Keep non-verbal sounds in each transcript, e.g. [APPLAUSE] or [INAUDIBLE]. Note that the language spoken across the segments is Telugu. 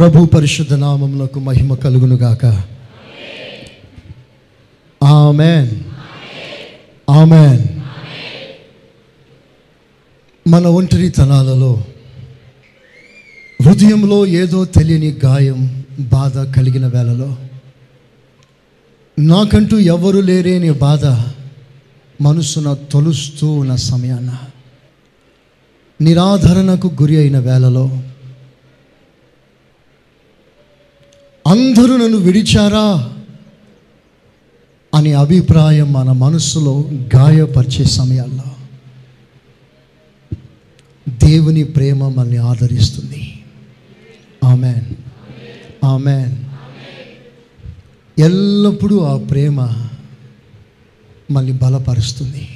ప్రభు పరిశుద్ధ నామములకు మహిమ కలుగును గాక. ఆమెన్. ఆమెన్. మన ఒంటరితనాలలో హృదయంలో ఏదో తెలియని గాయం బాధ కలిగిన వేళలో నాకంటూ ఎవరు లేరేని బాధ మనసున తొలుస్తూ ఉన్న సమయాన నిరాధరణకు గురి అయిన వేళలో అందరూ నన్ను విడిచారా అనే అభిప్రాయం మన మనసులో గాయపరిచే సమయాల్లో దేవుని ప్రేమ మనల్ని ఆదరిస్తుంది. ఆమెన్. ఆమెన్. ఎల్లప్పుడూ ఆ ప్రేమ మళ్ళీ బలపరుస్తుంది.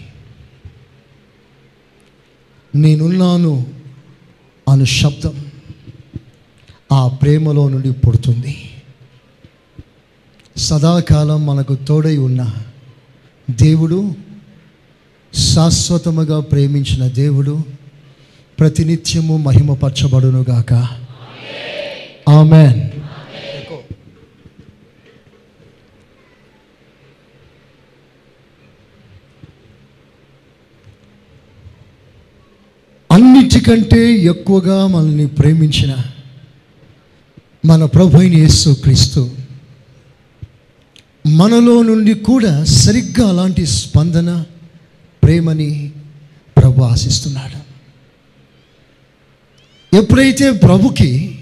నేనున్నాను అను శబ్దం ఆ ప్రేమలో నుండి పుడుతుంది. సదాకాలం మనకు తోడై ఉన్న దేవుడు శాశ్వతముగా ప్రేమించిన దేవుడు ప్రతినిత్యము మహిమపరచబడునుగాక. ఆమెన్. అన్నిటికంటే ఎక్కువగా మనల్ని ప్రేమించిన మన ప్రభు అయిన యేసు క్రీస్తు మనలో నుండి కూడా సరిగ్గా అలాంటి స్పందన ప్రేమని ప్రభు ఆశిస్తున్నాడు. ఎప్పుడైతే ప్రభుకి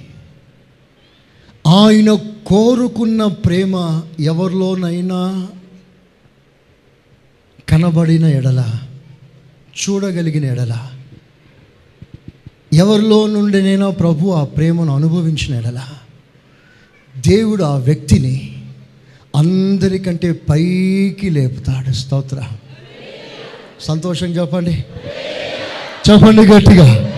ఆయన కోరుకున్న ప్రేమ ఎవరిలోనైనా కనబడిన ఎడల చూడగలిగిన ఎడల ఎవరిలో నుండినైనా ప్రభు ఆ ప్రేమను అనుభవించిన ఎడల దేవుడు ఆ వ్యక్తిని అందరికంటే పైకి లేపుతాడు. స్తోత్ర. సంతోషం చెప్పండి. చెప్పండి గట్టిగా.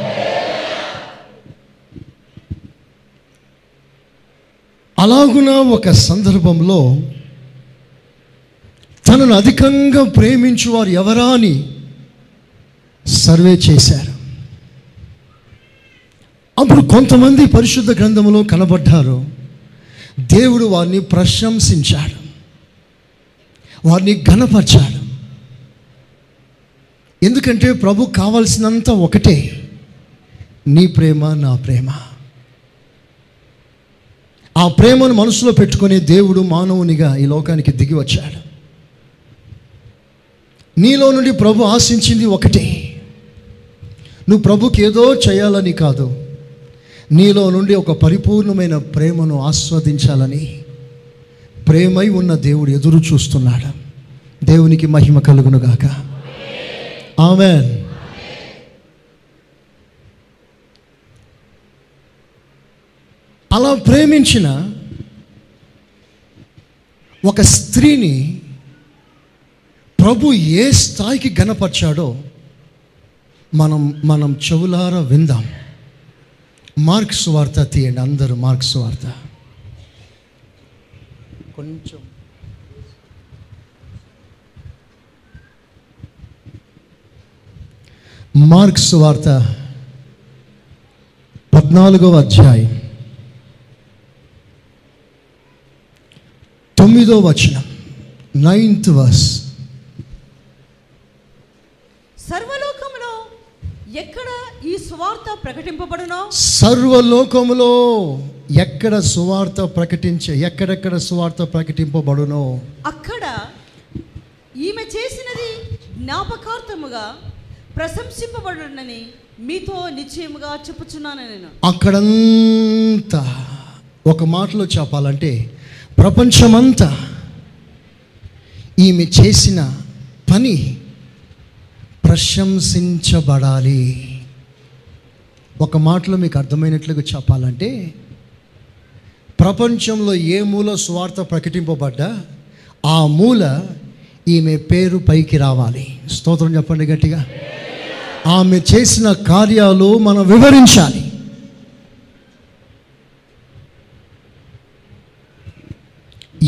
అలాగున ఒక సందర్భంలో తనను అధికంగా ప్రేమించువారు ఎవరా అని సర్వే చేశారు. అప్పుడు కొంతమంది పరిశుద్ధ గ్రంథంలో కనబడ్డారు. దేవుడు వారిని ప్రశంసించాడు. వారిని ఘనపరిచాడు. ఎందుకంటే ప్రభు కావాల్సినంత ఒకటే నీ ప్రేమ నా ప్రేమ. ఆ ప్రేమను మనసులో పెట్టుకొని దేవుడు మానవునిగా ఈ లోకానికి దిగి వచ్చాడు. నీలో నుండి ప్రభు ఆశించింది ఒకటే. నువ్వు ప్రభుకి ఏదో చేయాలని కాదు. నీలో నుండి ఒక పరిపూర్ణమైన ప్రేమను ఆస్వాదించాలని ప్రేమై ఉన్న దేవుడు ఎదురు చూస్తున్నాడు. దేవునికి మహిమ కలుగునుగాక ఆమెన్. అలా ప్రేమించిన ఒక స్త్రీని ప్రభు ఏ స్థాయికి గనపరిచాడో మనం మనం చెవులారా విందాం. మార్క్స్ వార్త తీయండి అందరూ మార్క్స్ వార్త. కొంచెం. మార్క్స్ వార్త పద్నాలుగవ అధ్యాయం. తొమ్మిదో వచనం నైన్త్ వర్స్. సర్వలోకములో ఎక్కడ ఈ సువార్త ప్రకటింపబడునో? సర్వలోకములో ఎక్కడ సువార్త ప్రకటించే ఎక్కడెక్కడ సువార్త ప్రకటింపబడునో? అక్కడ ఈమె చేసినది జ్ఞాపకార్థముగా ప్రశంసింపబడునని మీతో నిశ్చయముగా చెప్పుచున్నాను నేను. అక్కడంతా ఒక మాటలో చెప్పాలంటే ప్రపంచమంతా ఈమె చేసిన పని ప్రశంసించబడాలి. ఒక మాటలో మీకు అర్థమైనట్లుగా చెప్పాలంటే ప్రపంచంలో ఏ మూల స్వార్థ ప్రకటింపబడ్డా ఆ మూల ఈమె పేరు పైకి రావాలి. స్తోత్రం చెప్పండి గట్టిగా. ఆమె చేసిన కార్యాలు మనం వివరించాలి.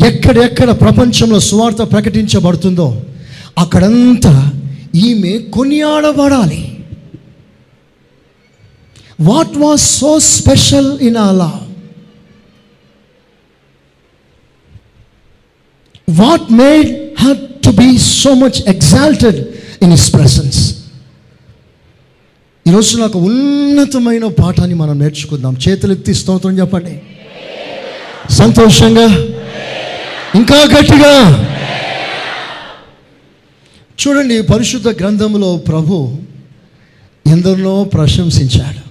ఎక్కడెక్కడ ప్రపంచంలో స్వార్థ ప్రకటించబడుతుందో అక్కడంతా ఈమె కొనియాడబడాలి. What was so special in ఆ లా what made had to be so much exalted in his presence ఈరోజు నాకు ఉన్నతమైన పాఠాన్ని మనం నేర్చుకుందాం. చేతులెత్తి స్తోత్రం చెప్పండి. సంతోషంగా? ఇంకా గట్టిగా? చూడండి పరిశుద్ధ గ్రంథంలో ప్రభు ఎందరినో ప్రశంసించాడు.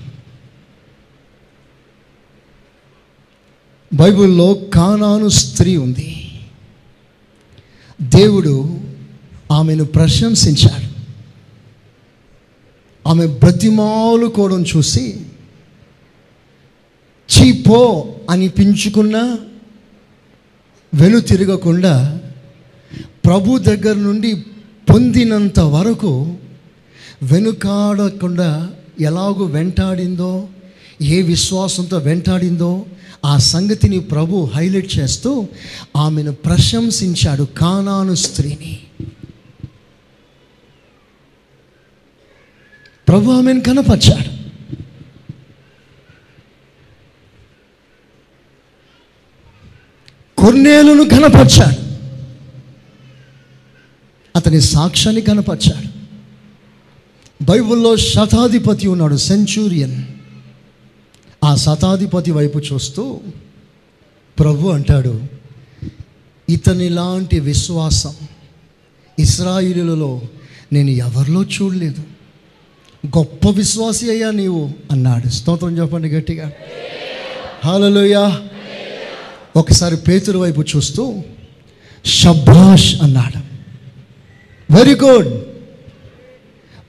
బైబిల్లో కానాను స్త్రీ ఉంది. దేవుడు ఆమెను ప్రశంసించాడు. ఆమె బ్రతిమాలుకోవడం చూసి చీపో అనిపించుకున్న వెను తిరగకుండా ప్రభు దగ్గర నుండి పొందినంత వరకు వెనుకాడకుండా ఎలాగో వెంటాడిందో ఏ విశ్వాసంతో వెంటాడిందో ఆ సంగతిని ప్రభు హైలైట్ చేస్తూ ఆమెను ప్రశంసించాడు కానాను స్త్రీని. ప్రభు ఆమెను కనపరిచాడు. కొన్నేలును కనపరిచాడు. అతని సాక్ష్యాన్ని కనపరిచాడు. బైబిల్లో శతాధిపతి ఉన్నాడు సెంచూరియన్. ఆ శతాధిపతి వైపు చూస్తూ ప్రభు అంటాడు ఇతనిలాంటి విశ్వాసం ఇస్రాయిలులలో నేను ఎవరిలో చూడలేదు. గొప్ప విశ్వాసి అయ్యా నీవు అన్నాడు. స్తోత్రం చెప్పండి గట్టిగా. హాలలోయా. ఒకసారి పేతురు వైపు చూస్తూ షబ్బాష్ అన్నాడు. Very good.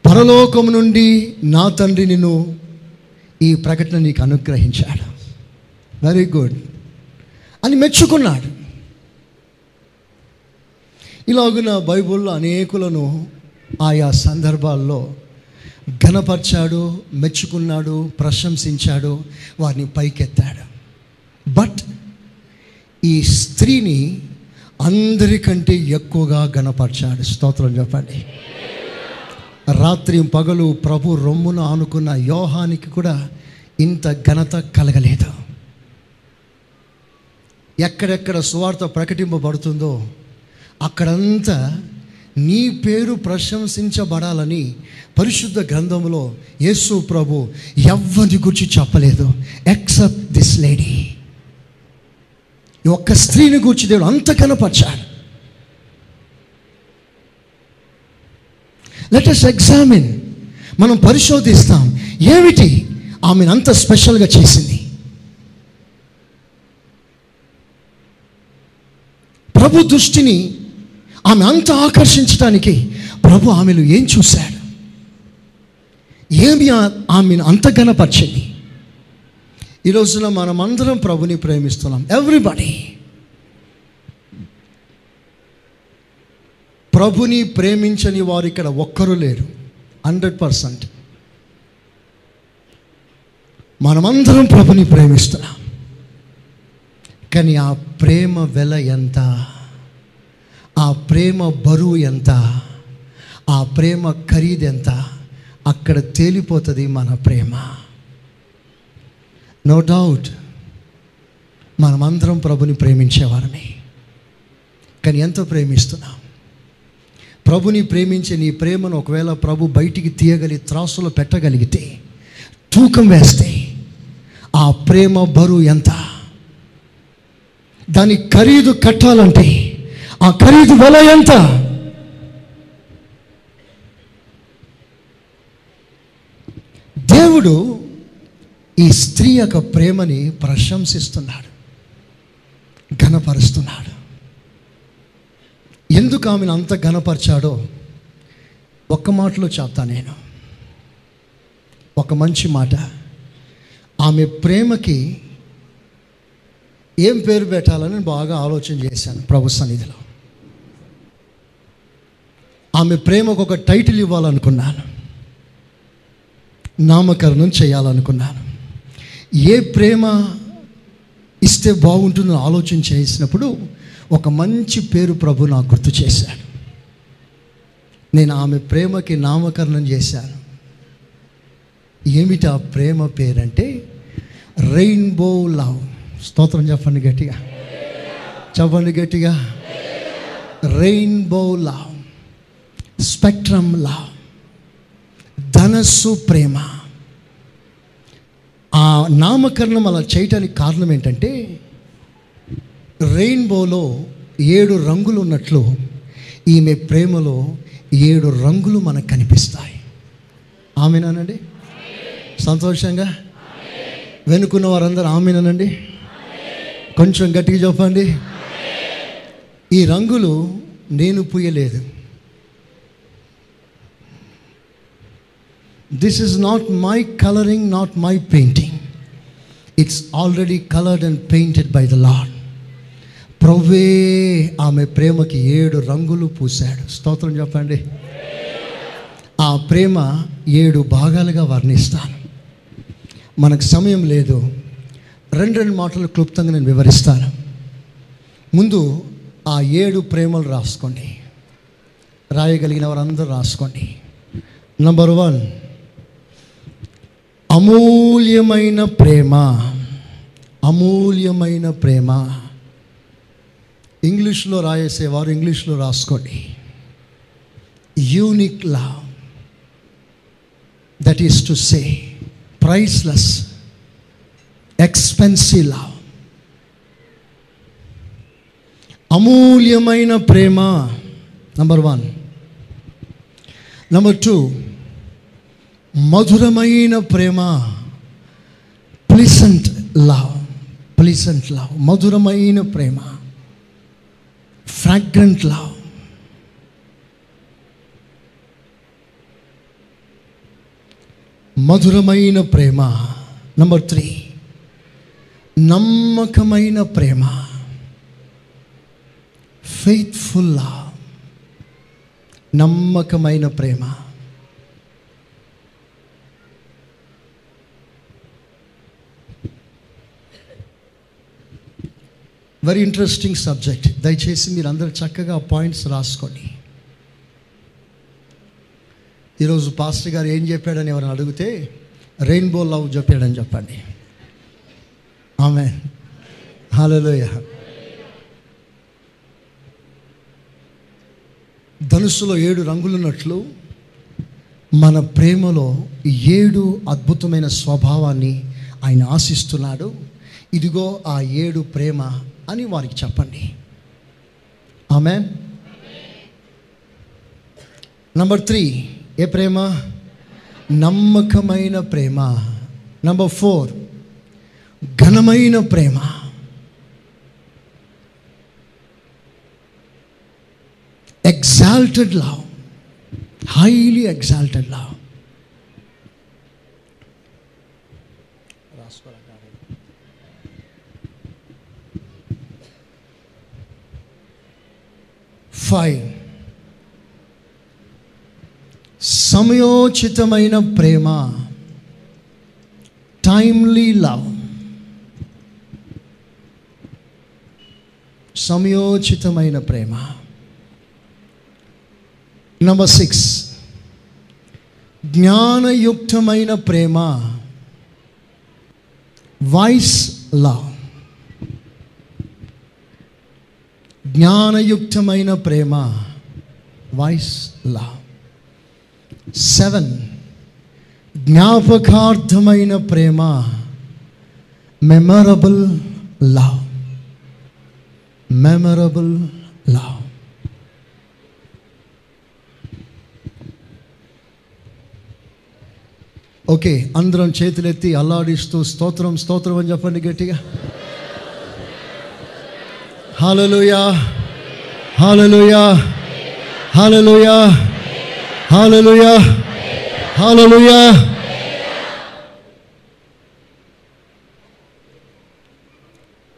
పరలోకం నుండి నా తండ్రి నిన్ను ఈ ప్రకటన నీకు అనుగ్రహించాడు. వెరీ గుడ్ అని మెచ్చుకున్నాడు. ఇలాగున బైబిల్లో అనేకులను ఆయా సందర్భాల్లో ఘనపరిచాడు మెచ్చుకున్నాడు ప్రశంసించాడు వారిని పైకెత్తాడు. బట్ ఈ స్త్రీని అందరికంటే ఎక్కువగా గణపరిచాడు స్తోత్రం చెప్పండి. రాత్రి పగలు ప్రభు రొమ్మును ఆనుకున్న యోహానికి కూడా ఇంత ఘనత కలగలేదు. ఎక్కడెక్కడ సువార్త ప్రకటింపబడుతుందో అక్కడంతా నీ పేరు ప్రశంసించబడాలని పరిశుద్ధ గ్రంథంలో యేసు ప్రభు ఎవ్వరి గురించి చెప్పలేదు. ఎక్సెప్ట్ దిస్ లేడీ ఈ ఒక్క స్త్రీని గూర్చి దేవుడు అంత కనపరిచాడు లెట్ అస్ ఎగ్జామిన్ మనం పరిశోధిస్తాం. ఏమిటి? ఆమెను అంత స్పెషల్గా చేసింది. ప్రభు దృష్టిని ఆమె అంత ఆకర్షించడానికి ప్రభు ఆమెలో ఏం చూశాడు? ఏమి ఆమెను అంత గణపరిచింది ఈ రోజున మనమందరం ప్రభుని ప్రేమిస్తున్నాం. ఎవ్రీబడీ ప్రభుని ప్రేమించని వారు ఇక్కడ ఒక్కరు లేరు. Hundred percent. మనమందరం ప్రభుని ప్రేమిస్తున్నాం. కానీ ఆ ప్రేమ వెల ఎంత? ఆ ప్రేమ బరువు ఎంత? ఆ ప్రేమ ఖరీదు ఎంత? అక్కడ తేలిపోతుంది మన ప్రేమ. నో డౌట్ మనమందరం ప్రభుని ప్రేమించేవారమే. కానీ ఎంతో ప్రేమిస్తున్నాం. ప్రభుని ప్రేమించే నీ ప్రేమను ఒకవేళ ప్రభు బయటికి తీయగలి త్రాసులో పెట్టగలిగితే తూకం వేస్తే ఆ ప్రేమ బరువు ఎంత? దాని ఖరీదు కట్టాలంటే ఆ ఖరీదు వెల ఎంత? దేవుడు ఈ స్త్రీ యొక్క ప్రేమని ప్రశంసిస్తున్నాడు ఘనపరుస్తున్నాడు. ఎందుకు ఆమెను అంత ఘనపరిచాడో ఒక్క మాటలో చెప్తా నేను. ఒక మంచి మాట. ఆమె ప్రేమకి ఏం పేరు పెట్టాలని బాగా ఆలోచన చేశాను ప్రభు సన్నిధిలో. ఆమె ప్రేమకు ఒక టైటిల్ ఇవ్వాలనుకున్నాను. నామకరణం చేయాలనుకున్నాను. ఏ ప్రేమ ఇస్తే బాగుంటుందో ఆలోచన చేసినప్పుడు ఒక మంచి పేరు ప్రభు నాకు గుర్తు చేశాడు. నేను ఆమె ప్రేమకి నామకరణం చేశాను. ఏమిటి ఆ ప్రేమ పేరంటే రెయిన్బో లవ్. స్తోత్రం చెప్పండి గట్టిగా. చెప్పండి గట్టిగా. Rainbow love. Spectrum love. ధనస్సు ప్రేమ. ఆ నామకరణం అలా చేయటానికి కారణం ఏంటంటే రెయిన్బోలో ఏడు రంగులు ఉన్నట్లు ఈమె ప్రేమలో ఏడు రంగులు మనకు కనిపిస్తాయి. ఆమెనానండి సంతోషంగా? వెనుకున్న వారందరూ ఆమెనానండి కొంచెం గట్టిగా చెప్పండి. ఈ రంగులు నేను పూయలేదు. This is not my colouring not my painting it's already coloured and painted by the lord ప్రవ్వే ఆమె ప్రేమకి ఏడు రంగులు పూశాడు. స్తోత్రం చెప్పండి. ఆ ప్రేమ ఏడు భాగాలుగా వర్ణిస్తాను. మనకు సమయం లేదు. రెండు రెండు మాటలు క్లుప్తంగా నేను వివరిస్తాను. ముందు ఆ ఏడు ప్రేమలు రాసుకోండి. రాయగలిగిన వారందరూ రాసుకోండి. నంబర్ వన్ అమూల్యమైన ప్రేమ. అమూల్యమైన ప్రేమ. ఇంగ్లీష్లో రాయేసేవారు ఇంగ్లీష్లో రాసుకోండి. Unique love that is to say priceless expensive love అమూల్యమైన ప్రేమ నంబర్ వన్ నంబర్ టూ మధురమైన ప్రేమ ప్లీసెంట్ లవ్ ప్లీసెంట్ లవ్ మధురమైన ప్రేమ ఫ్రాగ్రెంట్ లవ్ మధురమైన ప్రేమ నంబర్ త్రీ నమ్మకమైన ప్రేమ ఫెయిత్ఫుల్ లవ్ నమ్మకమైన ప్రేమ వెరీ ఇంట్రెస్టింగ్ సబ్జెక్ట్ దయచేసి మీరు అందరు చక్కగా పాయింట్స్ రాసుకోండి. ఈరోజు పాస్టర్ గారు ఏం చెప్పాడని ఎవరైనా అడిగితే రెయిన్బో లవ్ చెప్పాడని చెప్పండి. ఆమె హాలలోయ ధనుసులో ఏడు రంగులున్నట్లు మన ప్రేమలో ఏడు అద్భుతమైన స్వభావాన్ని ఆయన ఆశిస్తున్నాడు. ఇదిగో ఆ ఏడు ప్రేమ అని వారికి చెప్పండి. ఆమె నంబర్ త్రీ ఏ ప్రేమ? నమ్మకమైన ప్రేమ. నంబర్ ఫోర్ ఘనమైన ప్రేమ. Exalted love highly exalted love five సమయోచితమైన ప్రేమ టైమ్లీ లవ్ సమయోచితమైన ప్రేమ. నంబర్ సిక్స్ జ్ఞానయుక్తమైన ప్రేమ. వాయిస్ లవ్ జ్ఞానయుక్తమైన ప్రేమ. వాయిస్ లా సెవెన్ జ్ఞాపకార్థమైన ప్రేమ. Memorable love memorable love okay అందరం చేతులెత్తి అల్లాడిస్తూ స్తోత్రం స్తోత్రం అని చెప్పండి గట్టిగా. Hallelujah hallelujah hallelujah hallelujah hallelujah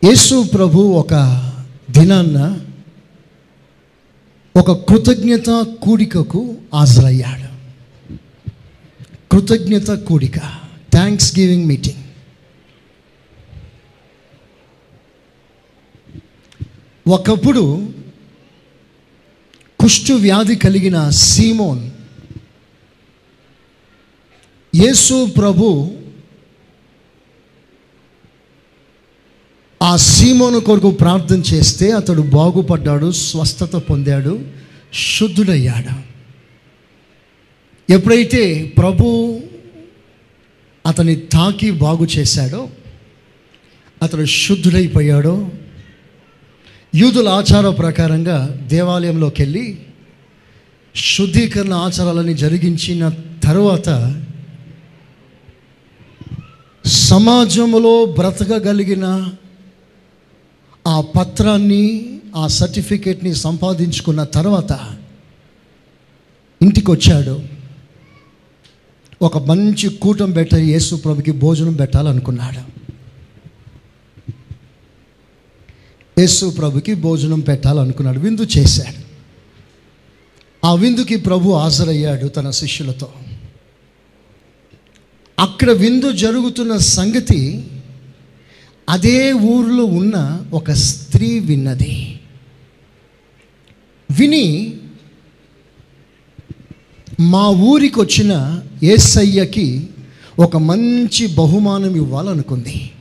Yesu ప్రభు ఒక దినాన్న ఒక కృతజ్ఞత కూడికకు హాజరయ్యాడు. కృతజ్ఞత కూడిక థ్యాంక్స్ గివింగ్ మీటింగ్ ఒకప్పుడు కుష్టు వ్యాధి కలిగిన సీమోన్ యేసు ప్రభు ఆ సీమోను కొరకు ప్రార్థన చేస్తే అతడు బాగుపడ్డాడు స్వస్థత పొందాడు శుద్ధుడయ్యాడు. ఎప్పుడైతే ప్రభు అతని తాకి బాగు చేశాడో అతడు శుద్ధుడైపోయాడో యూదుల ఆచారం ప్రకారంగా దేవాలయంలోకి వెళ్ళి శుద్ధీకరణ ఆచారాలని జరిగించిన తర్వాత సమాజంలో బ్రతకగలిగిన ఆ పత్రాన్ని ఆ సర్టిఫికేట్ని సంపాదించుకున్న తర్వాత ఇంటికి వచ్చాడు ఒక మంచి కూటం పెట్ట యేసు ప్రభుకి భోజనం పెట్టాలనుకున్నాడు. యేసు ప్రభుకి భోజనం పెట్టాలనుకున్నాడు విందు చేశాడు. ఆ విందుకి ప్రభు హాజరయ్యాడు తన శిష్యులతో. అక్కడ విందు జరుగుతున్న సంగతి అదే ఊరిలో ఉన్న ఒక స్త్రీ విన్నది. విని మా ఊరికి వచ్చిన ఏసయ్యకి ఒక మంచి బహుమానం ఇవ్వాలనుకుంది.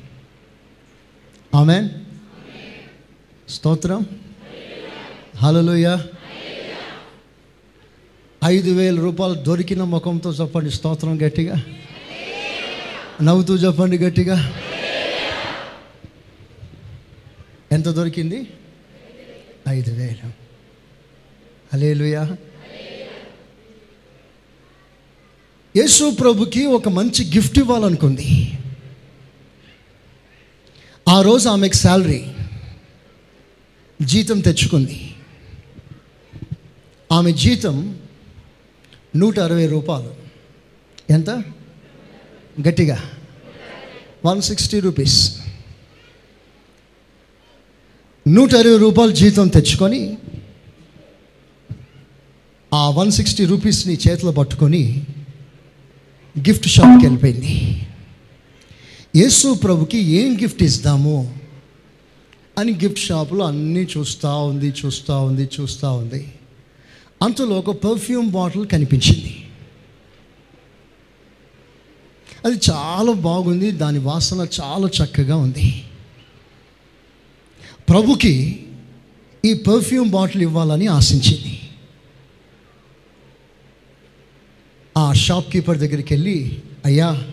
ఆమె స్తోత్రం. హలోయ ఐదు వేల రూపాయలు దొరికిన ముఖంతో చెప్పండి స్తోత్రం గట్టిగా. నవ్వుతూ చెప్పండి గట్టిగా. ఎంత దొరికింది? ఐదు వేలు. అలేలుయా యేసు ప్రభుకి ఒక మంచి గిఫ్ట్ ఇవ్వాలనుకుంది. ఆ రోజు ఆమెకు శాలరీ. జీతం తెచ్చుకుంది. ఆమె జీతం నూట అరవై రూపాయలు. ఎంత? గట్టిగా. One sixty rupees. నూట అరవై రూపాయలు జీతం తెచ్చుకొని ఆ వన్ సిక్స్టీ రూపీస్ని చేతిలో పట్టుకొని గిఫ్ట్ షాప్కి వెళ్ళిపోయింది. యేసు ప్రభుకి ఏం గిఫ్ట్ ఇస్తాము అని గిఫ్ట్ షాపులో అన్నీ చూస్తూ ఉంది చూస్తూ ఉంది చూస్తూ ఉంది. అంతలో ఒక పర్ఫ్యూమ్ బాటిల్ కనిపించింది. అది చాలా బాగుంది దాని వాసన చాలా చక్కగా ఉంది. ప్రభుకి ఈ పర్ఫ్యూమ్ బాటిల్ ఇవ్వాలని ఆశించింది. ఆ షాప్ కీపర్ దగ్గరికి వెళ్ళి అయ్యా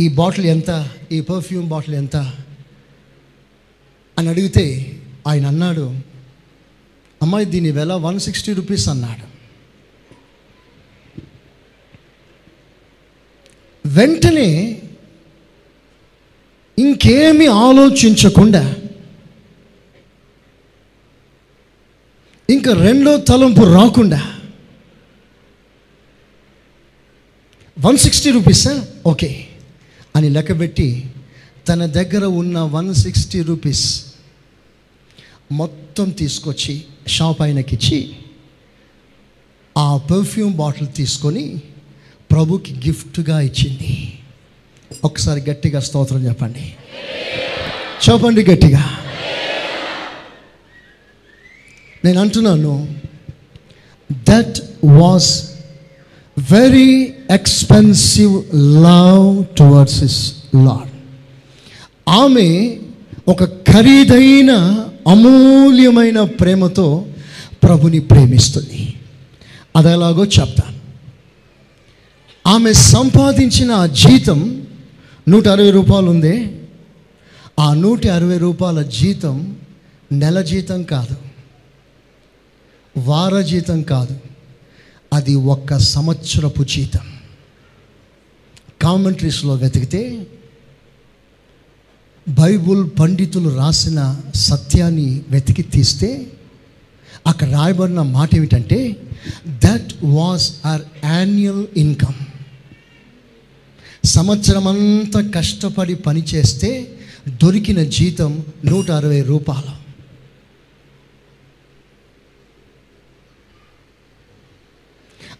ఈ బాటిల్ ఎంత? ఈ పర్ఫ్యూమ్ బాటిల్ ఎంత? అని అడిగితే ఆయన అన్నాడు అమ్మాయి దీని వెల వన్ సిక్స్టీ రూపీస్ అన్నాడు. వెంటనే ఇంకేమి ఆలోచించకుండా ఇంకా రెండో తలంపు రాకుండా వన్ సిక్స్టీ రూపీసా ఓకే. అని లెక్కబెట్టి తన దగ్గర ఉన్న వన్ సిక్స్టీ రూపీస్ మొత్తం తీసుకొచ్చి షాప్ ఆయనకిచ్చి ఆ పర్ఫ్యూమ్ బాటిల్ తీసుకొని ప్రభుకి గిఫ్ట్గా ఇచ్చింది. ఒకసారి గట్టిగా స్తోత్రం చెప్పండి. చెప్పండి గట్టిగా. నేను అంటున్నాను that was very expensive love towards his lord ఆమె ఒక ఖరీదైన అమూల్యమైన ప్రేమతో ప్రభుని ప్రేమిస్తుంది. అది ఎలాగో చెప్తాను. ఆమె సంపాదించిన ఆ జీతం నూట అరవై రూపాయలు ఉంది. ఆ నూట అరవై రూపాయల జీతం నెల జీతం కాదు. వార జీతం కాదు. అది ఒక్క సంవత్సరపు జీతం. కామెంట్రీస్లో వెతికితే బైబుల్ పండితులు రాసిన సత్యాన్ని వెతికి తీస్తే అక్కడ రాయబడిన మాట ఏమిటంటే that was her annual income సంవత్సరం అంతా కష్టపడి పనిచేస్తే దొరికిన జీతం నూట అరవై రూపాయలు.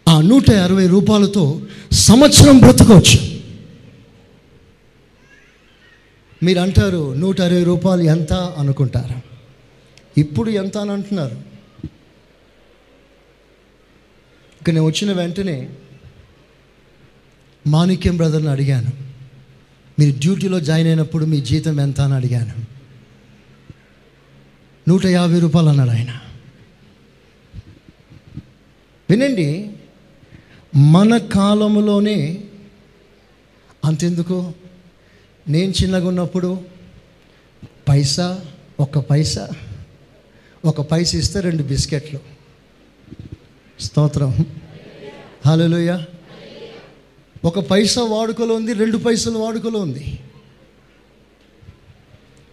ఆ నూట అరవై రూపాయలతో సంవత్సరం బ్రతకవచ్చు మీరు అంటారు నూట అరవై రూపాయలు ఎంత అనుకుంటారు? ఇప్పుడు ఎంత అని అంటున్నారు. ఇక నేను వచ్చిన వెంటనే మాణిక్యం బ్రదర్ని అడిగాను. మీరు డ్యూటీలో జాయిన్ అయినప్పుడు మీ జీతం ఎంత అని అడిగాను. నూట యాభై రూపాయలు అన్నాడు ఆయన. వినండి మన కాలంలోనే అంతెందుకు? నేను చిన్నగా ఉన్నప్పుడు పైసా ఒక పైసా ఒక పైస ఇస్తే రెండు బిస్కెట్లు. స్తోత్రం. హలోయ ఒక పైసా వాడుకలో ఉంది రెండు పైసలు వాడుకలో ఉంది.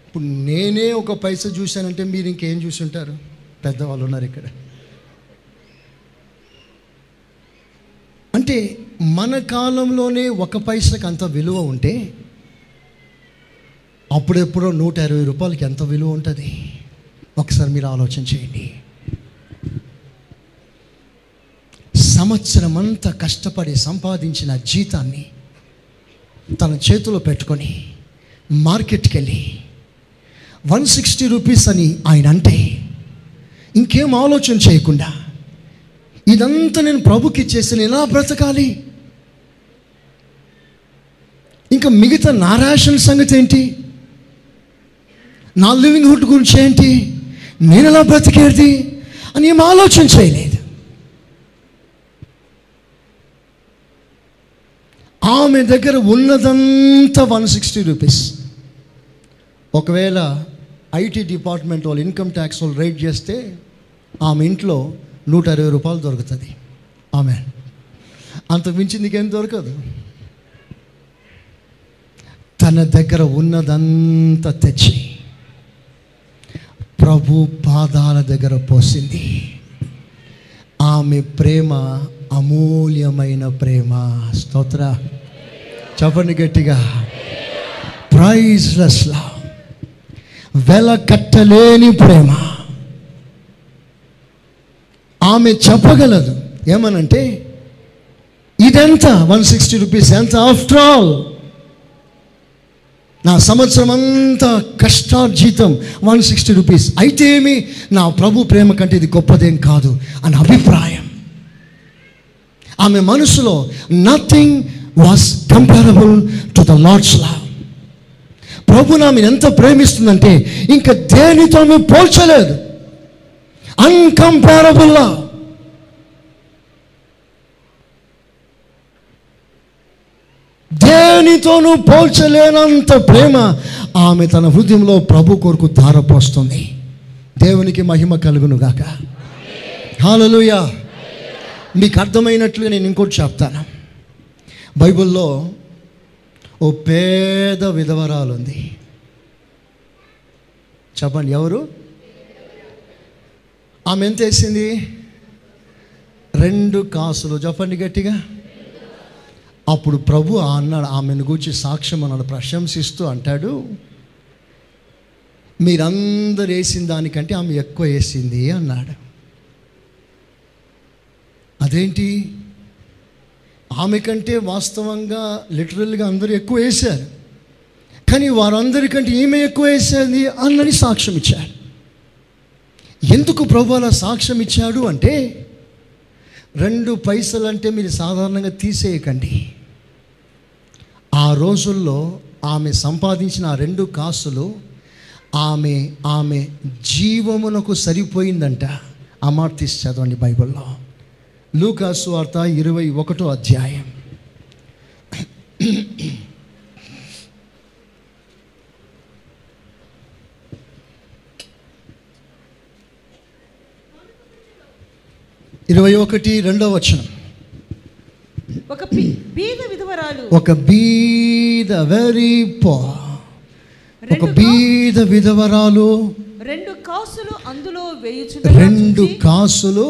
ఇప్పుడు నేనే ఒక పైసా చూశానంటే మీరు ఇంకేం చూసి ఉంటారు పెద్దవాళ్ళు ఉన్నారు ఇక్కడ. అంటే మన కాలంలోనే ఒక పైసకి అంత విలువ ఉంటే అప్పుడెప్పుడో నూట ఇరవై రూపాయలకి ఎంత విలువ ఉంటుంది? ఒకసారి మీరు ఆలోచన చేయండి. సంవత్సరం అంతా కష్టపడి సంపాదించిన జీతాన్ని తన చేతిలో పెట్టుకొని మార్కెట్కి వెళ్ళి వన్ సిక్స్టీ రూపీస్ అని ఆయన అంటే ఇంకేం ఆలోచన చేయకుండా ఇదంతా నేను ప్రభుకి చేసిన ఎలా బ్రతకాలి? ఇంకా మిగతా నా రేషన్ సంగతి ఏంటి? నా లివింగ్ హుడ్ గురించి ఏంటి? నేను ఎలా బ్రతికేది? అని ఏం ఆలోచన చేయలేదు. ఆమె దగ్గర ఉన్నదంతా వన్ సిక్స్టీ రూపీస్ ఒకవేళ ఐటీ డిపార్ట్మెంట్ వాళ్ళు ఇన్కమ్ ట్యాక్స్ వాళ్ళు రైడ్ చేస్తే ఆమె ఇంట్లో నూట అరవై రూపాయలు దొరుకుతుంది. ఆమె. అంత మించి నీకేం దొరకదు. తన దగ్గర ఉన్నదంతా తెచ్చి ప్రభు పాదాల దగ్గర పోసింది. ఆమె ప్రేమ అమూల్యమైన ప్రేమ. స్తోత్ర. చెప్పండి గట్టిగా. ప్రైజ్లెస్ లవ్ వెల కట్టలేని ప్రేమ. ఆమె చెప్పగలదు. ఏమనంటే ఇదెంత వన్ సిక్స్టీ రూపీస్ ఎంత? ఆఫ్టర్ ఆల్ నా సంవత్సరం అంతా కష్టార్జితం. వన్ సిక్స్టీ రూపీస్ అయితే ఏమి నా ప్రభు ప్రేమ కంటే ఇది గొప్పదేం కాదు. అని అభిప్రాయం. ఆమె మనసులో nothing was comparable to the lord's love ప్రభు ఆమెను ఎంత ప్రేమిస్తుందంటే ఇంకా దేనితో పోల్చలేదు. అన్కంపారబుల్ లవ్ దేనితోనూ పోల్చలేనంత ప్రేమ ఆమె తన హృదయంలో ప్రభు కొరకు ధారపోస్తుంది. దేవునికి మహిమ కలుగునుగాక. హాలలుయ మీకు అర్థమైనట్లుగా నేను ఇంకోటి చెప్తాను. బైబిల్లో ఓ పేద విధవరాలు ఉంది చెప్పండి ఎవరు? ఆమె ఎంత వేసింది? రెండు కాసులు. చెప్పండి గట్టిగా. అప్పుడు ప్రభు అన్నాడు ఆమెను గూర్చి సాక్ష్యం అన్నాడు ప్రశంసిస్తూ అంటాడు మీరందరు వేసిన దానికంటే ఆమె ఎక్కువ వేసింది అన్నాడు. అదేంటి? ఆమె కంటే వాస్తవంగా లిటరల్గా అందరూ ఎక్కువ వేశారు. కానీ వారందరికంటే ఈమె ఎక్కువ వేసేది అన్నని సాక్ష్యం ఇచ్చాడు. ఎందుకు ప్రభు అలా సాక్ష్యం ఇచ్చాడు అంటే రెండు పైసలు అంటే మీరు సాధారణంగా తీసేయకండి. ఆ రోజుల్లో ఆమె సంపాదించిన ఆ రెండు కాసులు ఆమె ఆమె జీవమునకు సరిపోయిందంట. ఆ మాట తీసి చదవండి బైబిల్లో. లూకాసు వార్త ఇరవై ఒకటో అధ్యాయం. ఇరవై ఒకటి రెండో వచనం. ఒక బీద విధవరాలు. ఒక బీద వెరీ పో ఒక బీద విధవరాలు రెండు కాసులు అందులో వేయుచుండగా రెండు కాసులు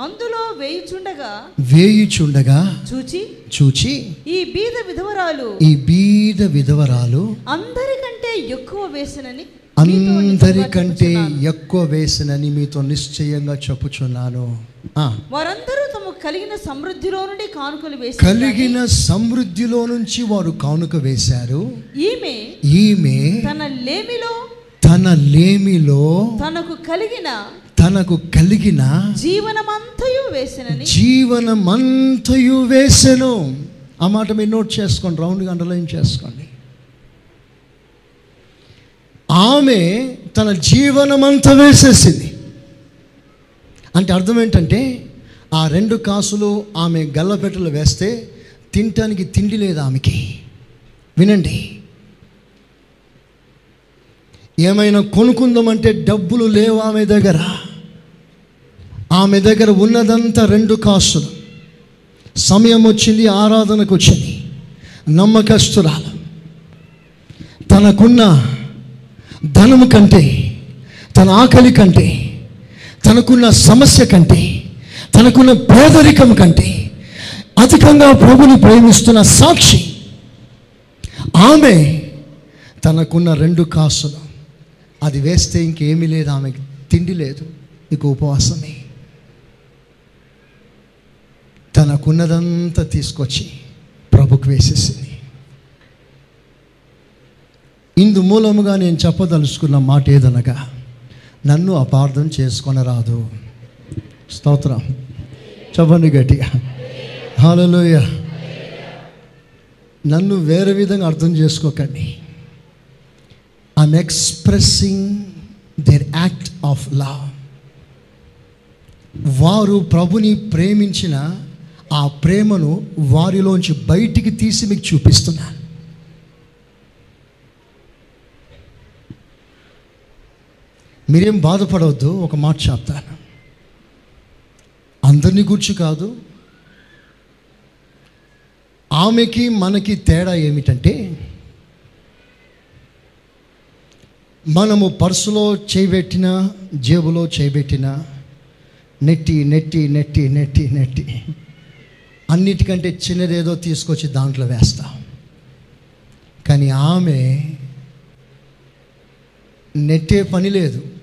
అందులో వేయుచుండగా వేయుచుండగా చూచి చూచి ఈ బీద విధవరాలు ఈ బీద విధవరాలు అందరికంటే ఎక్కువ వేసినని అందరికంటే. ఎక్కువ వేసినని మీతో నిశ్చయంగా చెప్పుచున్నాను. వారందరూ తమకు కలిగిన సమృద్ధిలో నుండి కానుకలు వేసి కలిగిన సమృద్ధిలో నుంచి వారు కానుక వేశారు. ఈమె ఈమె తన లేమిలో తన లేమిలో తనకు కలిగిన తనకు కలిగిన జీవనమంతయు వేసినని. జీవనమంతయు వేసెను. ఆ మాట మీరు నోట్ చేసుకోండి రౌండ్గా అండర్లైన్ చేసుకోండి. ఆమె తన జీవనమంతా వేసేసింది. అంటే అర్థం ఏంటంటే ఆ రెండు కాసులు ఆమె గల్లపెట్టలు వేస్తే తినటానికి తిండి లేదు ఆమెకి. వినండి. ఏమైనా కొనుక్కుందామంటే డబ్బులు లేవు ఆమె దగ్గర. ఆమె దగ్గర ఉన్నదంతా రెండు కాసులు. సమయం వచ్చింది ఆరాధనకు వచ్చింది. నమ్మకస్తురాలు. తనకున్న ధనము కంటే తన ఆకలి కంటే తనకున్న సమస్య కంటే తనకున్న పేదరికం కంటే అధికంగా ప్రభుని ప్రేమిస్తున్న సాక్షి ఆమె తనకున్న రెండు కాసులు. అది వేస్తే ఇంకేమీ లేదు ఆమెకి తిండి లేదు ఇక ఉపవాసమే. తనకున్నదంతా తీసుకొచ్చి ప్రభుకు వేసేసింది. ఇందు మూలముగా నేను చెప్పదలుచుకున్న మాట ఏదనగా నన్ను అపార్థం చేసుకొనరాదు. స్తోత్రం. చెప్పండి గట్టిగా. హాలలోయ నన్ను వేరే విధంగా అర్థం చేసుకోకండి. I'm expressing their act of love వారు ప్రభుని ప్రేమించిన ఆ ప్రేమను వారిలోంచి బయటికి తీసి మీకు చూపిస్తున్నాను. మీరేం బాధపడవద్దు ఒక మాట చెప్తాను. అందరినీ గురించి కాదు ఆమెకి మనకి తేడా ఏమిటంటే మనము పర్సులో చేయబెట్టిన జేబులో చేయబెట్టిన నెట్టి నెట్టి నెట్టి నెట్టి నెట్టి అన్నిటికంటే చిన్నదేదో తీసుకొచ్చి దాంట్లో వేస్తాం. కానీ ఆమె నెట్టే పని లేదు.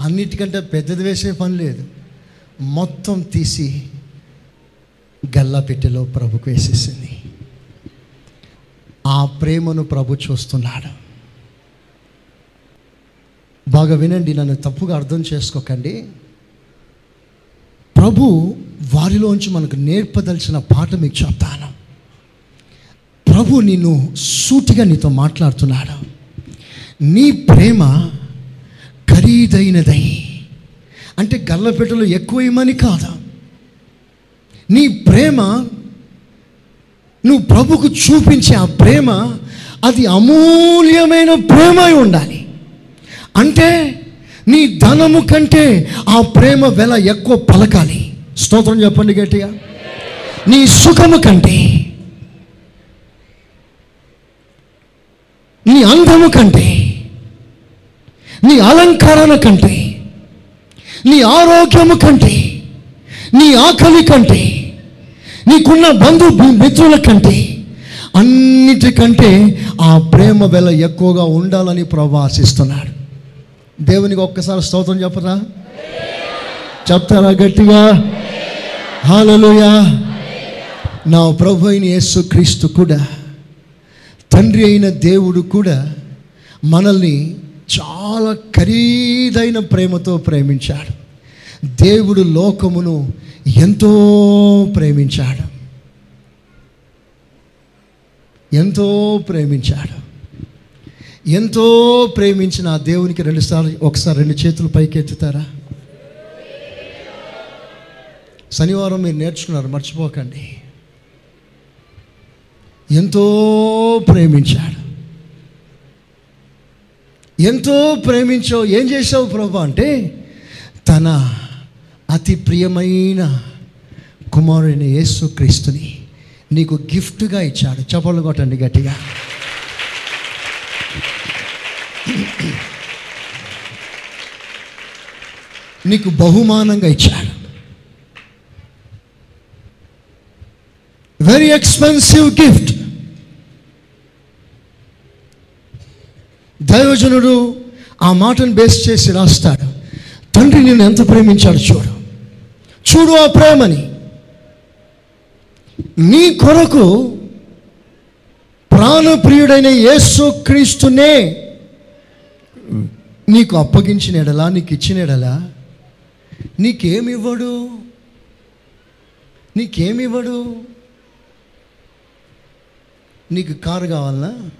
అన్నిటికంటే పెద్దది వేసే పని లేదు. మొత్తం తీసి గల్లా పెట్టెలో ప్రభుకు వేసేసింది. ఆ ప్రేమను ప్రభు చూస్తున్నాడు. బాగా వినండి నన్ను తప్పుగా అర్థం చేసుకోకండి. ప్రభు వారిలోంచి మనకు నేర్పదలిచిన పాట మీకు చెప్తాను. ప్రభు నిన్ను సూటిగా నీతో మాట్లాడుతున్నాడు. నీ ప్రేమ ఖరీదైనదై. అంటే గల్లపెట్టెలు ఎక్కువ ఇమ్మని కాదు? నీ ప్రేమ నువ్వు ప్రభుకు చూపించే ఆ ప్రేమ అది అమూల్యమైన ప్రేమ అయి ఉండాలి. అంటే నీ ధనము కంటే ఆ ప్రేమ వెల ఎక్కువ పలకాలి. స్తోత్రం చెప్పండి గట్టిగా. నీ సుఖము కంటే నీ అందము కంటే నీ అలంకరణ కంటే నీ ఆరోగ్యము కంటే నీ ఆకలి కంటే నీకున్న బంధు మిత్రుల కంటే అన్నిటికంటే ఆ ప్రేమ వెల ఎక్కువగా ఉండాలని ప్రభు ఆశిస్తున్నాడు. దేవునికి ఒక్కసారి స్తోత్రం చెప్పరా? చెప్తారా గట్టిగా? హాలలోయా నా ప్రభు అయిన యేసు క్రీస్తు కూడా తండ్రి అయిన దేవుడు కూడా మనల్ని చాలా ఖరీదైన ప్రేమతో ప్రేమించాడు. దేవుడు లోకమును ఎంతో ప్రేమించాడు. ఎంతో ప్రేమించాడు. ఎంతో ప్రేమించిన ఆ దేవునికి రెండుసార్లు ఒకసారి రెండు చేతులు పైకెత్తుతారా? శనివారం మీరు నేర్చుకున్నారు మర్చిపోకండి. ఎంతో ప్రేమించాడు. ఎంతో ప్రేమించావు ఏం చేసావు ప్రభు అంటే తన అతి ప్రియమైన కుమారుని యేసు క్రీస్తుని నీకు గిఫ్ట్గా ఇచ్చాడు. చపలు కొట్టండి గట్టిగా. నీకు బహుమానంగా ఇచ్చాడు. వెరీ ఎక్స్పెన్సివ్ గిఫ్ట్ దైవజనుడు ఆ మాటను బేస్ చేసి రాస్తాడు. తండ్రి నిన్ను ఎంత ప్రేమించాడు చూడు. చూడు ఆ ప్రేమని. నీ కొరకు ప్రాణప్రియుడైన యేసు క్రీస్తునే నీకు అప్పగించిన ఎడలా నీకు ఇచ్చిన ఎడలా? నీకేమివ్వడు? నీకేమివ్వడు? నీకు కారు కావాలనా?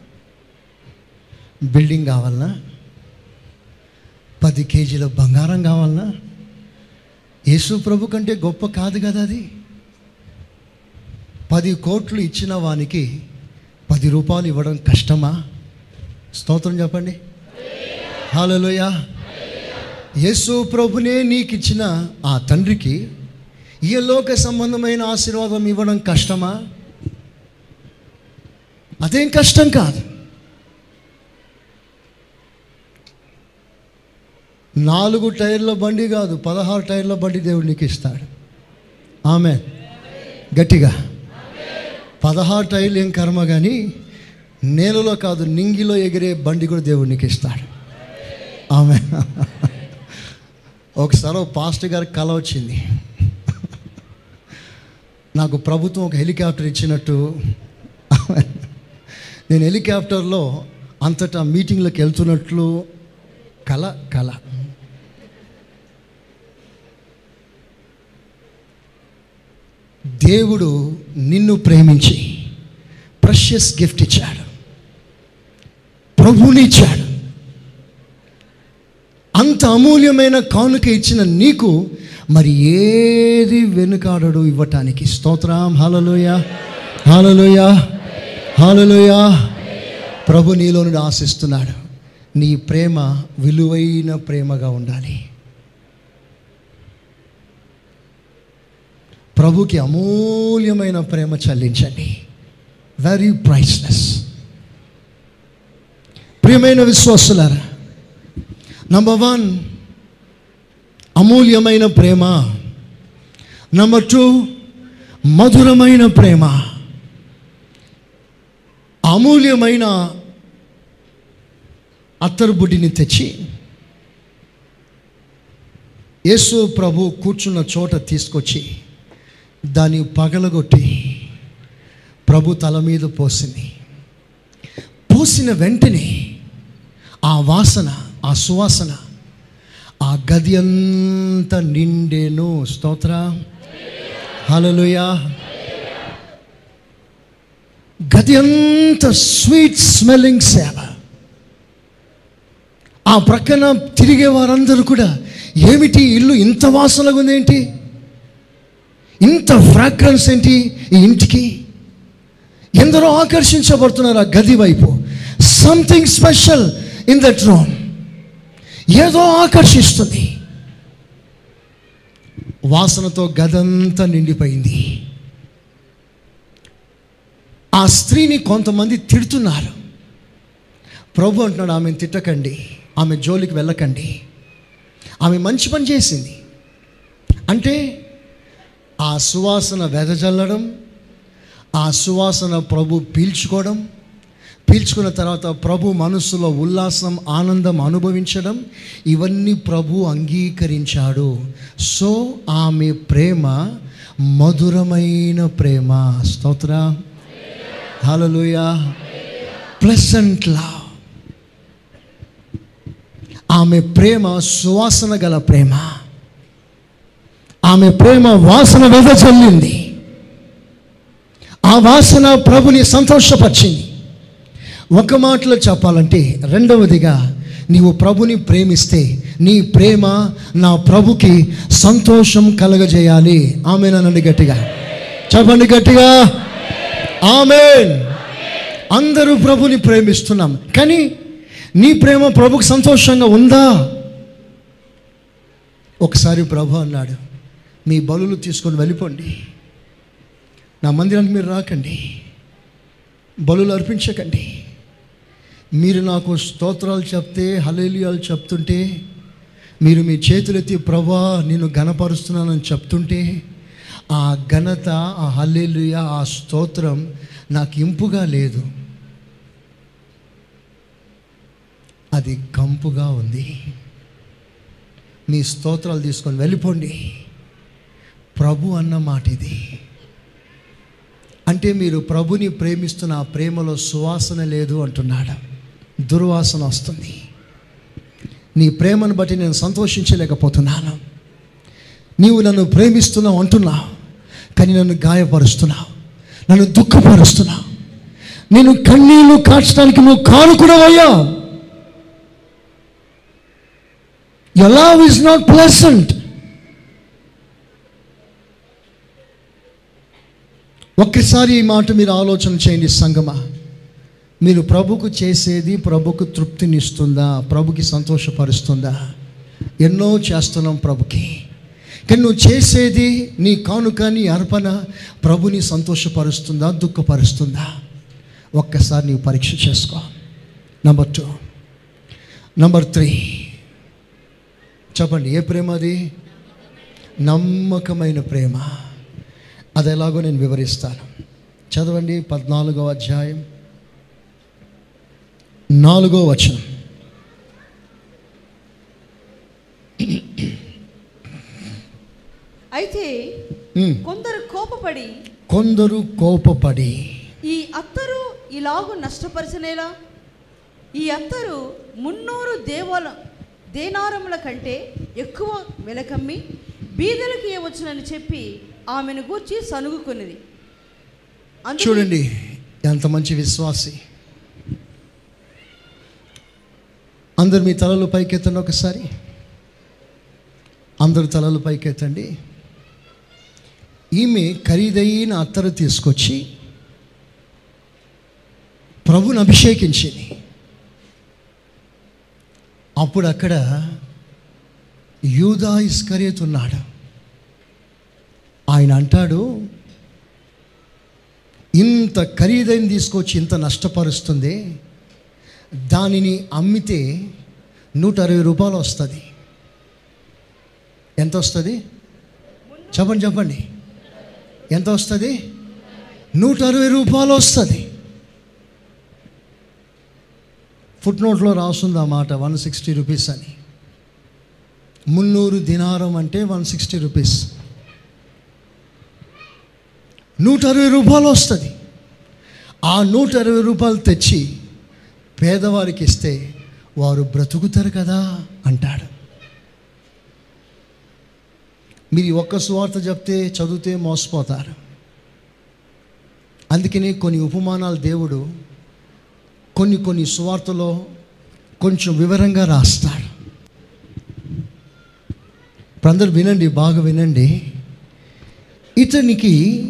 బిల్డింగ్ కావాలనా పది కేజీల బంగారం కావాలనా యేసు ప్రభు కంటే గొప్ప కాదు కదా అది. పది కోట్లు ఇచ్చిన వానికి పది రూపాయలు ఇవ్వడం కష్టమా? స్తోత్రం చెప్పండి. హాలలోయ యేసు ప్రభునే నీకు ఇచ్చిన ఆ తండ్రికి ఈ లోక సంబంధమైన ఆశీర్వాదం ఇవ్వడం కష్టమా? అదేం కష్టం కాదు. నాలుగు టైర్ల బండి కాదు పదహారు టైర్ల బండి దేవుడు నీకు ఇస్తాడు. ఆమె. గట్టిగా. పదహారు టైర్లు ఏం కర్మ కానీ నేలలో కాదు నింగిలో ఎగిరే బండి కూడా దేవుడు నీకు ఇస్తాడు. ఆమె. ఒకసారి పాస్టర్ గారికి కళ వచ్చింది. నాకు ప్రభుత్వం ఒక హెలికాప్టర్ ఇచ్చినట్టు. నేను హెలికాప్టర్లో అంతటా మీటింగ్లకు వెళ్తున్నట్లు కళ కళ దేవుడు నిన్ను ప్రేమించి ప్రషియస్ గిఫ్ట్ ఇచ్చాడు. ప్రభుని ఇచ్చాడు. అంత అమూల్యమైన కానుక ఇచ్చిన నీకు మరి ఏది వెనుకాడడు ఇవ్వటానికి స్తోత్రం. హాలలోయ హాలలోయ హాలలోయ ప్రభు నీలోనుడు ఆశిస్తున్నాడు. నీ ప్రేమ విలువైన ప్రేమగా ఉండాలి. ప్రభుకి అమూల్యమైన ప్రేమ చెల్లించండి. వెరీ ప్రైస్లెస్ ప్రియమైన విశ్వాసులారా నంబర్ వన్ అమూల్యమైన ప్రేమ. నంబర్ టూ మధురమైన ప్రేమ. అమూల్యమైన అత్తరుబుడ్డిని తెచ్చి యేసు ప్రభు కూర్చున్న చోట తీసుకొచ్చి దాన్ని పగలగొట్టి ప్రభు తల మీద పోసింది. పోసిన వెంటనే ఆ వాసన ఆ సువాసన ఆ గది అంతా నిండేను. స్తోత్ర. హలలుయా గది అంత స్వీట్ స్మెల్లింగ్ సేవ. ఆ ప్రక్కన తిరిగే వారందరూ కూడా ఏమిటి ఇల్లు ఇంత వాసనగా ఉందేంటి ఇంత ఫ్రాగ్రెన్స్ ఏంటి ఈ ఇంటికి? ఎందరో ఆకర్షించబడుతున్నారు ఆ గది వైపు. Something special in that room ఏదో ఆకర్షిస్తుంది. వాసనతో గదంతా నిండిపోయింది. ఆ స్త్రీని కొంతమంది తిడుతున్నారు. ప్రభు అంటున్నాడు ఆమెను తిట్టకండి. ఆమె జోలికి వెళ్ళకండి. ఆమె మంచి పని చేసింది. అంటే ఆ సువాసన వెదజల్లడం ఆ సువాసన ప్రభు పీల్చుకోవడం పీల్చుకున్న తర్వాత ప్రభు మనస్సులో ఉల్లాసం ఆనందం అనుభవించడం ఇవన్నీ ప్రభు అంగీకరించాడు. సో ఆమె ప్రేమ మధురమైన ప్రేమ. స్తోత్ర. Hallelujah pleasant love. ఆమె ప్రేమ సువాసన గల ప్రేమ. ఆమె ప్రేమ వాసన వెదజల్లింది ఆ వాసన ప్రభుని సంతోషపరిచింది. ఒక మాటలో చెప్పాలంటే రెండవదిగా నీవు ప్రభుని ప్రేమిస్తే నీ ప్రేమ నా ప్రభుకి సంతోషం కలగజేయాలి. ఆమె నన్ను గట్టిగా. చెప్పండి గట్టిగా. ఆమె అందరూ ప్రభుని ప్రేమిస్తున్నాం. కానీ నీ ప్రేమ ప్రభుకి సంతోషంగా ఉందా? ఒకసారి ప్రభు అన్నాడు మీ బలులు తీసుకొని వెళ్ళిపోండి. నా మందిరానికి మీరు రాకండి. బలులు అర్పించకండి. మీరు నాకు స్తోత్రాలు చెప్తే హలేలియాలు చెప్తుంటే మీరు మీ చేతులెత్తి ప్రభా నేను ఘనపరుస్తున్నానని చెప్తుంటే ఆ ఘనత ఆ హల్లేలుయ ఆ స్తోత్రం నాకు ఇంపుగా లేదు. అది కంపుగా ఉంది. మీ స్తోత్రాలు తీసుకొని వెళ్ళిపోండి. ప్రభు అన్న మాట ఇది అంటే మీరు ప్రభుని ప్రేమిస్తున్న ఆ ప్రేమలో సువాసన లేదు అంటున్నాడు? దుర్వాసన వస్తుంది. నీ ప్రేమను బట్టి నేను సంతోషించలేకపోతున్నాను. నీవు నన్ను ప్రేమిస్తున్నావు అంటున్నావు. కానీ నన్ను గాయపరుస్తున్నావు. నన్ను దుఃఖపరుస్తున్నావు. నేను కన్నీళ్ళు కాచడానికి నువ్వు కాను కూడా అయ్యావు Your love is not pleasant ఒక్కసారి ఈ మాట మీరు ఆలోచన చేయండి సంగమా. మీరు ప్రభుకు చేసేది ప్రభుకు తృప్తినిస్తుందా? ప్రభుకి సంతోషపరుస్తుందా? ఎన్నో చేస్తున్నాం ప్రభుకి. కానీ నువ్వు చేసేది నీ కానుక నీ అర్పణ ప్రభుని సంతోషపరుస్తుందా? దుఃఖపరుస్తుందా? ఒక్కసారి నీవు పరీక్ష చేసుకో. నంబర్ టూ నంబర్ త్రీ చెప్పండి ఏ ప్రేమ అది? నమ్మకమైన ప్రేమ. అది ఎలాగో నేను వివరిస్తాను. చదవండి పద్నాలుగో అధ్యాయం. నాలుగో వచనం. అయితే. కొందరు కోపపడి కొందరు కోపపడి ఈ అత్తరు ఇలాగు నష్టపరచనేలా ఈ అత్తరు మున్నూరు దేవాల దేనారముల కంటే ఎక్కువ వెలకమ్మి బీదలకు ఇవ్వచ్చునని చెప్పి ఆమెను గూర్చి సనుగుకున్నది చూడండి ఎంత మంచి విశ్వాసి. అందరు మీ తలలు పైకెత్తండి ఒకసారి. అందరు తలలు పైకెత్తండి. ఈమె ఖరీదైన అత్తరు తీసుకొచ్చి ప్రభుని అభిషేకించింది. అప్పుడు అక్కడ యూదా ఇస్కరియత్ ఉన్నాడు. ఆయన అంటాడు ఇంత ఖరీదైన తీసుకొచ్చి ఇంత నష్టపరుస్తుంది దానిని అమ్మితే నూట అరవై రూపాయలు వస్తుంది. ఎంత వస్తుంది? చెప్పండి చెప్పండి. ఎంత వస్తుంది? నూట అరవై రూపాయలు వస్తుంది. ఫుట్ నోట్లో రాస్తుంది ఆ మాట వన్ సిక్స్టీ రూపీస్ అని. మున్నూరు దినారం అంటే వన్ సిక్స్టీ రూపీస్. నూట అరవై రూపాయలు వస్తుంది. ఆ నూట అరవై రూపాయలు తెచ్చి పేదవారికి ఇస్తే వారు బ్రతుకుతారు కదా అంటాడు. మీరు ఒక్క సువార్త చెప్తే చదివితే మోసపోతారు. అందుకని కొన్ని ఉపమానాలు దేవుడు కొన్ని కొన్ని సువార్తలో కొంచెం వివరంగా రాస్తాడు. ఇప్పుడు అందరు వినండి బాగా వినండి. ఇతనికి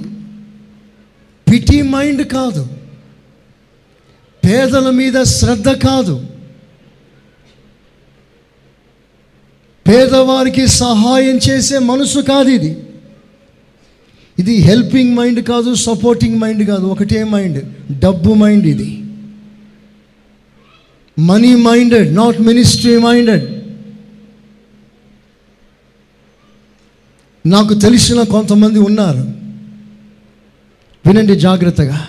పిటి మైండ్ కాదు. పేదల మీద శ్రద్ధ కాదు. పేదవారికి సహాయం చేసే మనసు కాదు ఇది. ఇది హెల్పింగ్ మైండ్ కాదు సపోర్టింగ్ మైండ్ కాదు. ఒకటే మైండ్ డబ్బు మైండ్ ఇది. Money minded not ministry minded. నాకు తెలిసిన కొంతమంది ఉన్నారు. వినండి జాగ్రత్తగా.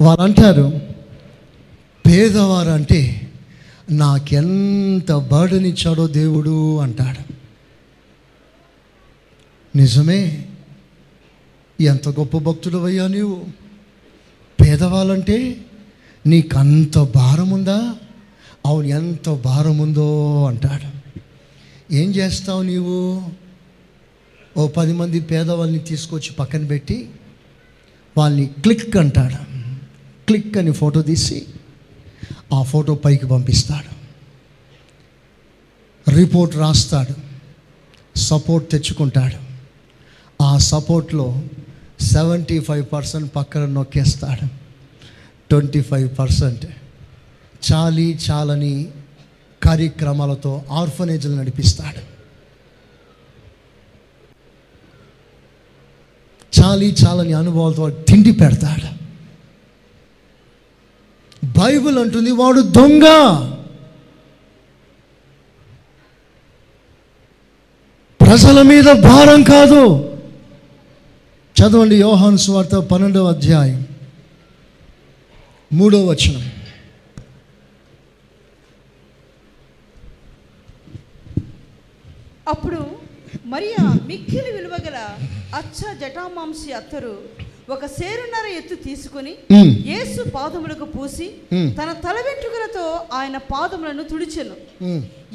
వారు అంటారు పేదవారు అంటే నాకెంత బర్డన్ ఇచ్చాడో దేవుడు అంటాడు. నిజమే ఎంత గొప్ప భక్తుడు అయ్యా నీవు? పేదవాళ్ళంటే నీకంత భారం ఉందా అవును ఎంత భారం ఉందో అంటాడు. ఏం చేస్తావు నీవు? ఓ పది మంది పేదవాళ్ళని తీసుకొచ్చి పక్కన పెట్టి వాళ్ళని క్లిక్ అంటాడు. క్లిక్ అని ఫోటో తీసి ఆ ఫోటో పైకి పంపిస్తాడు. రిపోర్ట్ రాస్తాడు. సపోర్ట్ తెచ్చుకుంటాడు. ఆ సపోర్ట్లో సెవెంటీ ఫైవ్ పర్సెంట్ పక్కన నొక్కేస్తాడు. ట్వంటీ ఫైవ్ పర్సెంట్ చాలీ చాలని కార్యక్రమాలతో ఆర్ఫనేజ్లు నడిపిస్తాడు. చాలి చాలని అనుభవాలతో తిండి పెడతాడు. బైబిల్ అంటుంది వాడు దొంగ. ప్రజల మీద భారం కాదు. చదవండి యోహాను స్వార్త పన్నెండవ అధ్యాయం మూడో వచనం. అప్పుడు మరియా మిక్కిలి విలువగల అచ్చ జటామాంసి అత్తరు ఒక సేరున్నర ఎత్తు తీసుకొని యేసు పాదములకు పూసి తన తల వెంట్రుకలతో ఆయన పాదములను తుడిచెను.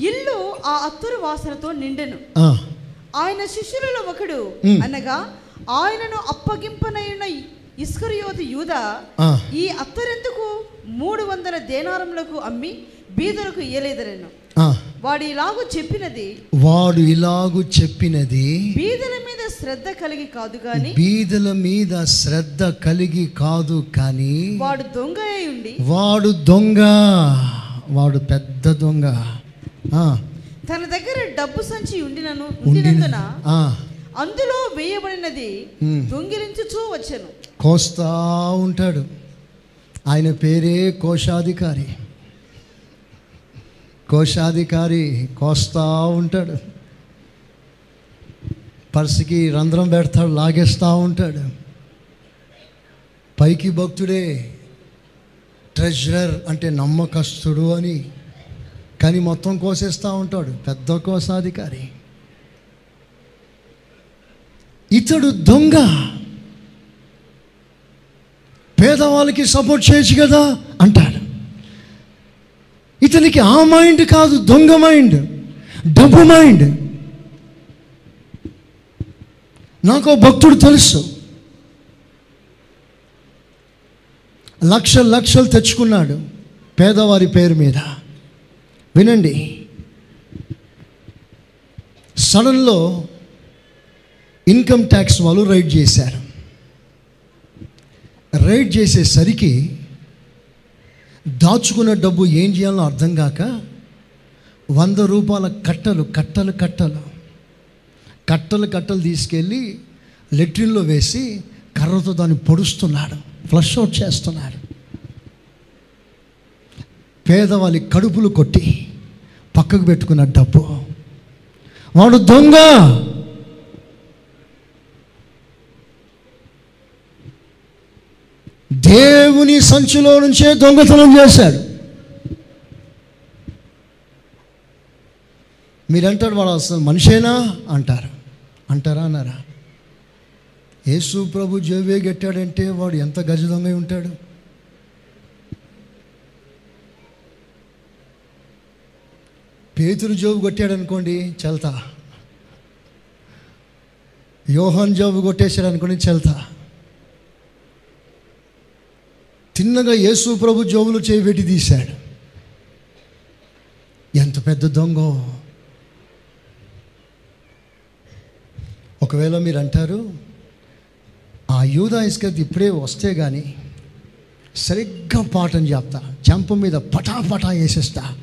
ఇల్లు ఆ అత్తరు వాసనతో నిండెను. ఆయన శిష్యులలో ఒకడు. అనగా ఆయనను అప్పగింపనైన ఇస్కరియోతి యూద. ఈ అత్తరెందుకు మూడు వందల దేనారములకు అమ్మి బీదలకు ఇయ్యలేదరెను. వాడు ఇలాగూ చెప్పినది వాడు ఇలాగు చెప్పినది బీదల మీద శ్రద్ధ కలిగి కాదు గాని బీదల మీద శ్రద్ధ కలిగి కాదు కానీ వాడు దొంగ ఉండి వాడు దొంగ. వాడు పెద్ద దొంగ. తన దగ్గర డబ్బు సంచి ఉండినను ఉండిన ఉండినందున ఆ, అందులో వేయబడినది. దొంగిలించుచూ వచ్చెను. కోస్తా ఉంటాడు. ఆయన పేరే కోశాధికారి. కోశాధికారి కోస్తా ఉంటాడు. పర్సుకి రంధ్రం పెడతాడు లాగేస్తూ ఉంటాడు. పైకి భక్తుడే ట్రెజరర్ అంటే నమ్మకస్తుడు అని కానీ మొత్తం కోసేస్తూ ఉంటాడు పెద్ద కోశాధికారి. ఇతడు దొంగ. పేదవాళ్ళకి సపోర్ట్ చేయొచ్చు కదా అంటాడు. ఇతనికి ఆ మైండ్ కాదు దొంగ మైండ్ డబ్బు మైండ్ నాకు భక్తుడు తెలుసు. లక్ష లక్షలు తెచ్చుకున్నాడు పేదవారి పేరు మీద. వినండి. సడన్లో ఇన్కమ్ ట్యాక్స్ వాళ్ళు రైడ్ చేశారు. రైడ్ చేసేసరికి దాచుకున్న డబ్బు ఏం చేయాలో అర్థం కాక వంద రూపాయల కట్టలు కట్టలు కట్టలు. కట్టలు కట్టలు తీసుకెళ్ళి లెట్రిన్లో వేసి కర్రతో దాన్ని పొడుస్తున్నాడు ఫ్లష్ అవుట్ చేస్తున్నాడు. పేదవాళ్ళి కడుపులు కొట్టి పక్కకు పెట్టుకున్న డబ్బు. వాడు దొంగ! దేవుని సంచిలో నుంచే దొంగతనం చేశాడు. మీరంటారు వాడు అసలు మనిషేనా? అంటారు. అంటారా? అన్నారా? యేసు ప్రభు జోవే గెట్టాడంటే వాడు ఎంత గజ దొంగ ఉంటాడు? పేతురు జోబు కొట్టాడు అనుకోండి చల్తా. యోహన్ జోబు కొట్టేశాడు అనుకోండి చల్తా. తిన్నగా యేసు ప్రభు జోబులు చేయబెట్టి తీశాడు. ఎంత పెద్ద దొంగో. ఒకవేళ మీరు అంటారు ఆ యూదా ఇస్కర్ ఇప్పుడే వస్తే కానీ సరిగ్గా పాఠం చెప్తా చెంప మీద పటాపటా వేసేస్తా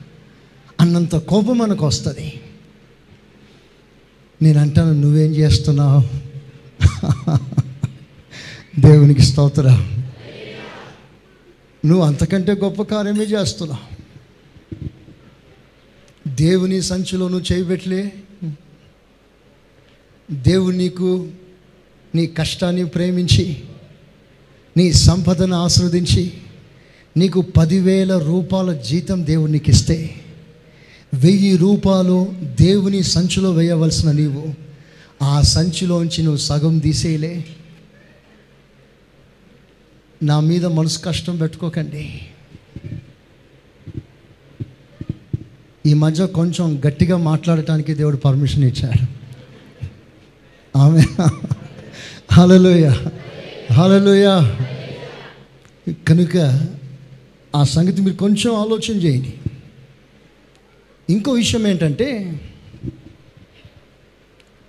అన్నంత కోపం మనకు వస్తుంది. నేను అంటాను నువ్వేం చేస్తున్నావు? [LAUGHS] దేవునికి స్తోత్రం. నువ్వు అంతకంటే గొప్ప కార్యమే చేస్తున్నావు. దేవుని సంచిలో నువ్వు చేయబెట్టలే దేవుడు నీకు నీ కష్టాన్ని ప్రేమించి నీ సంపదను ఆస్వాదించి నీకు పదివేల రూపాయల జీతం దేవుడు నీకు ఇస్తే వెయ్యి రూపాయలు దేవుని సంచిలో వేయవలసిన నీవు ఆ సంచిలోంచి నువ్వు సగం తీసేయలే. నా మీద మనసు కష్టం పెట్టుకోకండి. ఈ మధ్య కొంచెం గట్టిగా మాట్లాడటానికి దేవుడు పర్మిషన్ ఇచ్చాడు ఆమె హలలోయ హలలోయ కనుక ఆ సంగతి మీరు కొంచెం ఆలోచన చేయండి. ఇంకో విషయం ఏంటంటే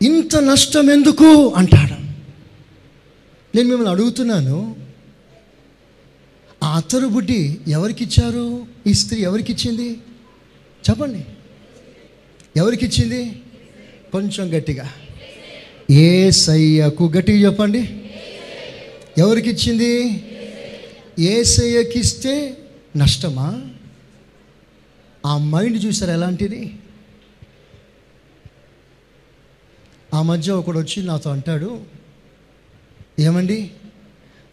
ఇంత నష్టం ఎందుకు అంటాడు. నేను మిమ్మల్ని అడుగుతున్నాను ఆ అత్తరు బుడ్డి ఎవరికిచ్చారు? ఈ స్త్రీ ఎవరికిచ్చింది? చెప్పండి. ఎవరికిచ్చింది? కొంచెం గట్టిగా. ఏ సయ్యకు గట్టిగా చెప్పండి. ఎవరికిచ్చింది? ఏ సయ్యకిస్తే నష్టమా? ఆ మైండ్ చూసారు ఎలాంటిది? ఆ మధ్య ఒకడు వచ్చి నాతో అంటాడు ఏమండి?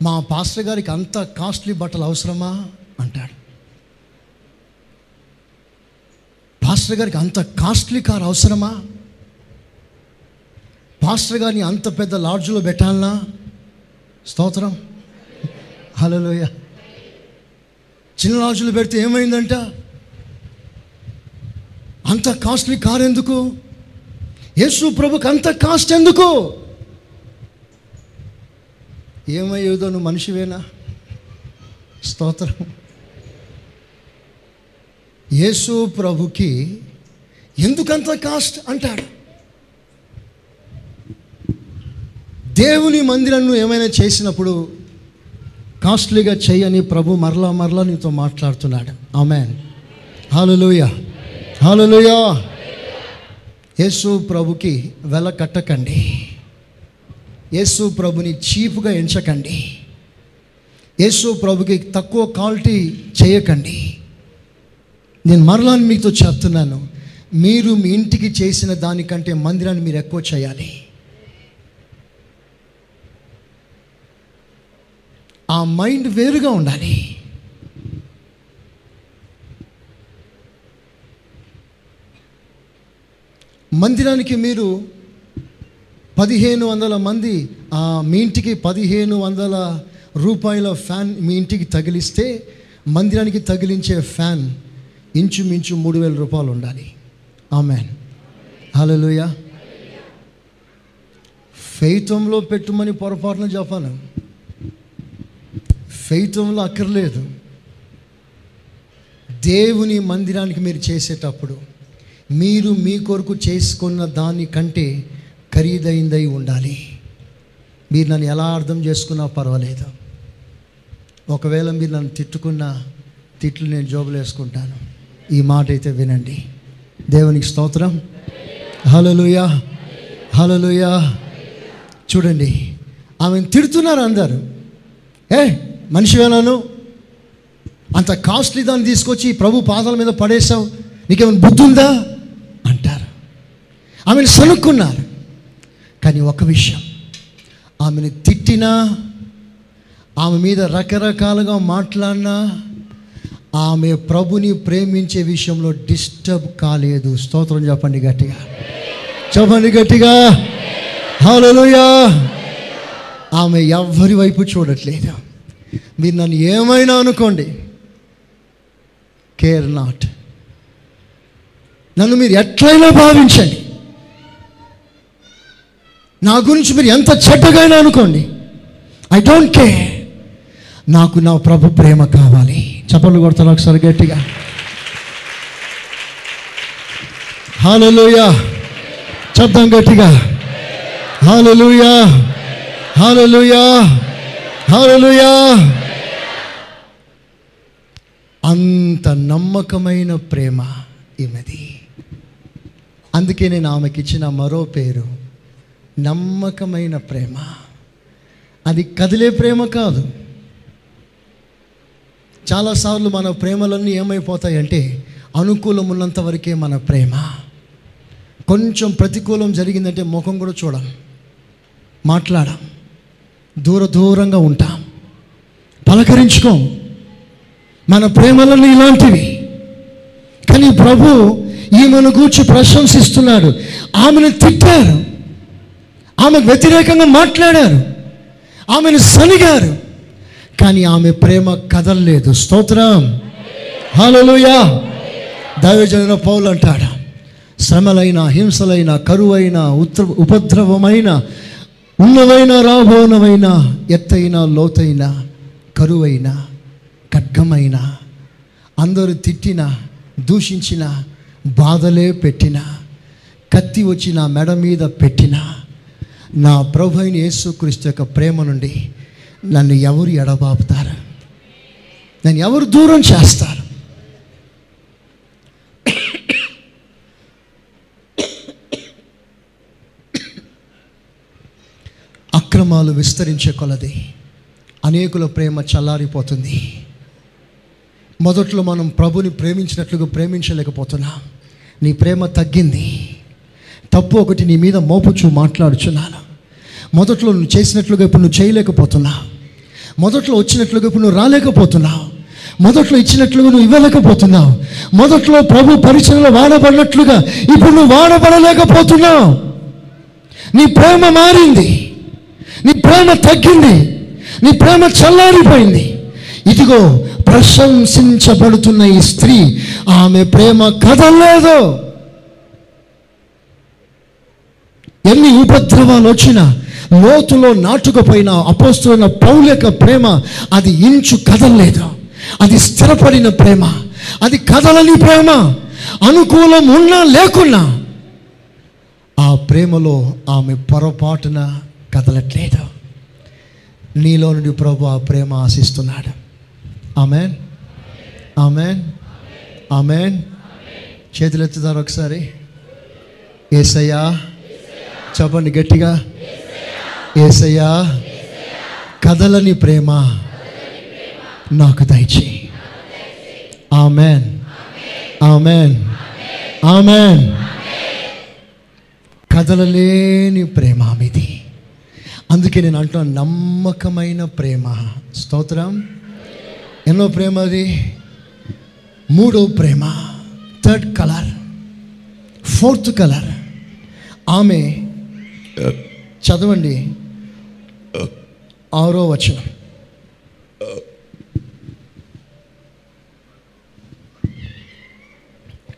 మా పాస్టర్ గారికి అంత కాస్ట్లీ బట్టలు అవసరమా? అంటాడు. పాస్టర్ గారికి అంత కాస్ట్లీ కార్ అవసరమా? పాస్టర్ గారిని అంత పెద్ద లాడ్జ్లో పెట్టాలనా? స్తోత్రం. హలోయ చిన్న లాడ్జ్లో పెడితే ఏమైందంట? అంత కాస్ట్లీ కార్ ఎందుకు? యేసు ప్రభుకి అంత కాస్ట్ ఎందుకు? ఏమయ్యేదో నువ్వు మనిషివేనా? స్తోత్రం. యేసు ప్రభుకి ఎందుకంత కాస్ట్ అంటాడు? దేవుని మందిరాన్ని ఏమైనా చేసినప్పుడు కాస్ట్లీగా చేయని ప్రభు మరలా మరలా నీతో మాట్లాడుతున్నాడు. ఆమెన్. హాలలోయ హాలలోయ యేసు ప్రభుకి వెల కట్టకండి. యేసు ప్రభుని చీఫ్గా ఎంచకండి. యేసు ప్రభుకి తక్కువ క్వాలిటీ చేయకండి. నేను మరలా మీతో చెప్తున్నాను మీరు మీ ఇంటికి చేసిన దానికంటే మందిరాన్ని మీరు ఎక్కువ చేయాలి. ఆ మైండ్ వేరుగా ఉండాలి. మందిరానికి మీరు పదిహేను వందల మంది ఆ, మీ ఇంటికి పదిహేను వందల రూపాయల ఫ్యాన్ మీ ఇంటికి తగిలిస్తే మందిరానికి తగిలించే ఫ్యాన్ ఇంచుమించు మూడు వేల రూపాయలు ఉండాలి. ఆమెన్. హలోయ ఫెయితంలో పెట్టుమని పొరపాటున చెప్పాను ఫెయితంలో అక్కర్లేదు. దేవుని మందిరానికి మీరు చేసేటప్పుడు మీరు మీ కొరకు చేసుకున్న దానికంటే ఖరీదైందై ఉండాలి. మీరు నన్ను ఎలా అర్థం చేసుకున్నా పర్వాలేదు. ఒకవేళ మీరు నన్ను తిట్టుకున్న తిట్లు నేను జోబులు వేసుకుంటాను. ఈ మాట అయితే వినండి. దేవునికి స్తోత్రం. హలలుయా హలలుయా చూడండి. ఆమెను తిడుతున్నారు అందరు. ఏ మనిషివేనాను అంత కాస్ట్లీ దాన్ని తీసుకొచ్చి ప్రభు పాదాల మీద పడేసావు నీకేమైనా బుద్ధి ఉందా అంటారు. ఆమెను సనుక్కున్నారు. కానీ ఒక విషయం. ఆమెను తిట్టినా ఆమె మీద రకరకాలుగా మాట్లాడినా ఆమె ప్రభుని ప్రేమించే విషయంలో డిస్టర్బ్ కాలేదు. స్తోత్రం చెప్పండి గట్టిగా. చెప్పండి గట్టిగా. హలోయా ఆమె ఎవరి వైపు చూడట్లేదు. మీరు నన్ను ఏమైనా అనుకోండి కేర్ నాట్. నన్ను మీరు ఎట్లయినా భావించండి. నా గురించి మీరు ఎంత చెడ్డగైనా అనుకోండి. ఐ డోంట్ కేర్ నాకు నా ప్రభు ప్రేమ కావాలి. చప్పట్లు కొడతాను ఒకసారి గట్టిగా. హాలలుయా చెప్దాం గట్టిగా. హాలలుయా హాలలుయా హాలలుయా అంత నమ్మకమైన ప్రేమ ఈమెది. అందుకే నేను ఆమెకి ఇచ్చిన మరో పేరు. నమ్మకమైన ప్రేమ. అది కదిలే ప్రేమ కాదు. చాలాసార్లు మన ప్రేమలన్నీ ఏమైపోతాయంటే అనుకూలం ఉన్నంత వరకే మన ప్రేమ. కొంచెం ప్రతికూలం జరిగిందంటే ముఖం కూడా చూడం. మాట్లాడం. దూర దూరంగా ఉంటాం. పలకరించుకోం. మన ప్రేమలన్నీ ఇలాంటివి. కానీ ప్రభు ఈమెను గూర్చి ప్రశంసిస్తున్నాడు. ఆమెను తిట్టారు. ఆమెకు వ్యతిరేకంగా మాట్లాడారు. ఆమెను సనిగారు. కానీ ఆమె ప్రేమ కదలలేదు. స్తోత్రం. హలోయా దైవజన పౌలు అంటాడు? శ్రమలైన హింసలైన కరువైన ఉత్ర ఉపద్రవమైన ఉన్నవైన రాబోనమైన ఎత్తైన లోతైన కరువైన ఖడ్గమైన అందరూ తిట్టిన దూషించిన బాధలే పెట్టిన కత్తి వచ్చిన మెడ మీద పెట్టిన నా ప్రభు అయిన యేసుక్రీస్తు యొక్క ప్రేమ నుండి నన్ను ఎవరు ఎడబాపుతారు? నన్ను ఎవరు దూరం చేస్తారు? అక్రమాలు విస్తరించే కొలది అనేకుల ప్రేమ చల్లారిపోతుంది. మొదట్లో మనం ప్రభుని ప్రేమించినట్లుగా ప్రేమించలేకపోతున్నా. నీ ప్రేమ తగ్గింది. తప్పు ఒకటి నీ మీద మోపుచు మాట్లాడుచున్నాను. మొదట్లో నువ్వు చేసినట్లుగా ఇప్పుడు నువ్వు చేయలేకపోతున్నావు. మొదట్లో వచ్చినట్లుగా ఇప్పుడు నువ్వు రాలేకపోతున్నావు. మొదట్లో ఇచ్చినట్లుగా నువ్వు ఇవ్వలేకపోతున్నావు. మొదట్లో ప్రభు పరిచయలో వాడబడినట్లుగా ఇప్పుడు నువ్వు వాడబడలేకపోతున్నావు. నీ ప్రేమ మారింది. నీ ప్రేమ తగ్గింది. నీ ప్రేమ చల్లారిపోయింది. ఇదిగో ప్రశంసించబడుతున్న ఈ స్త్రీ ఆమె ప్రేమ కదలలేదు. ఎన్ని ఉపద్రవాలు వచ్చినా లోతులో నాటుకుపోయిన అపోస్తున్న పౌలక ప్రేమ అది ఇంచు కదలలేదు అది స్థిరపడిన ప్రేమ. అది కదలని ప్రేమ. అనుకూలం ఉన్నా లేకున్నా ఆ ప్రేమలో ఆమె పొరపాటున కదలట్లేదు. నీలో నుండి ప్రభు ఆ ప్రేమ ఆశిస్తున్నాడు. ఆమెన్. ఆమెన్. ఆమెన్. చేతులెత్తుతారు ఒకసారి. ఏసయ్యా చెప్పండి గట్టిగా. ఏసయ్యా కదలని ప్రేమ నాకు దయచి ఆమెన్. ఆమెన్. ఆమెన్. కదలలేని ప్రేమ మీది. అందుకే నేను అంటున్నాను నమ్మకమైన ప్రేమ. స్తోత్రం. ఎన్నో ప్రేమ అది? మూడో ప్రేమ. Third colour. Fourth colour. ఆమె చదవండి. ఆరో వచనం.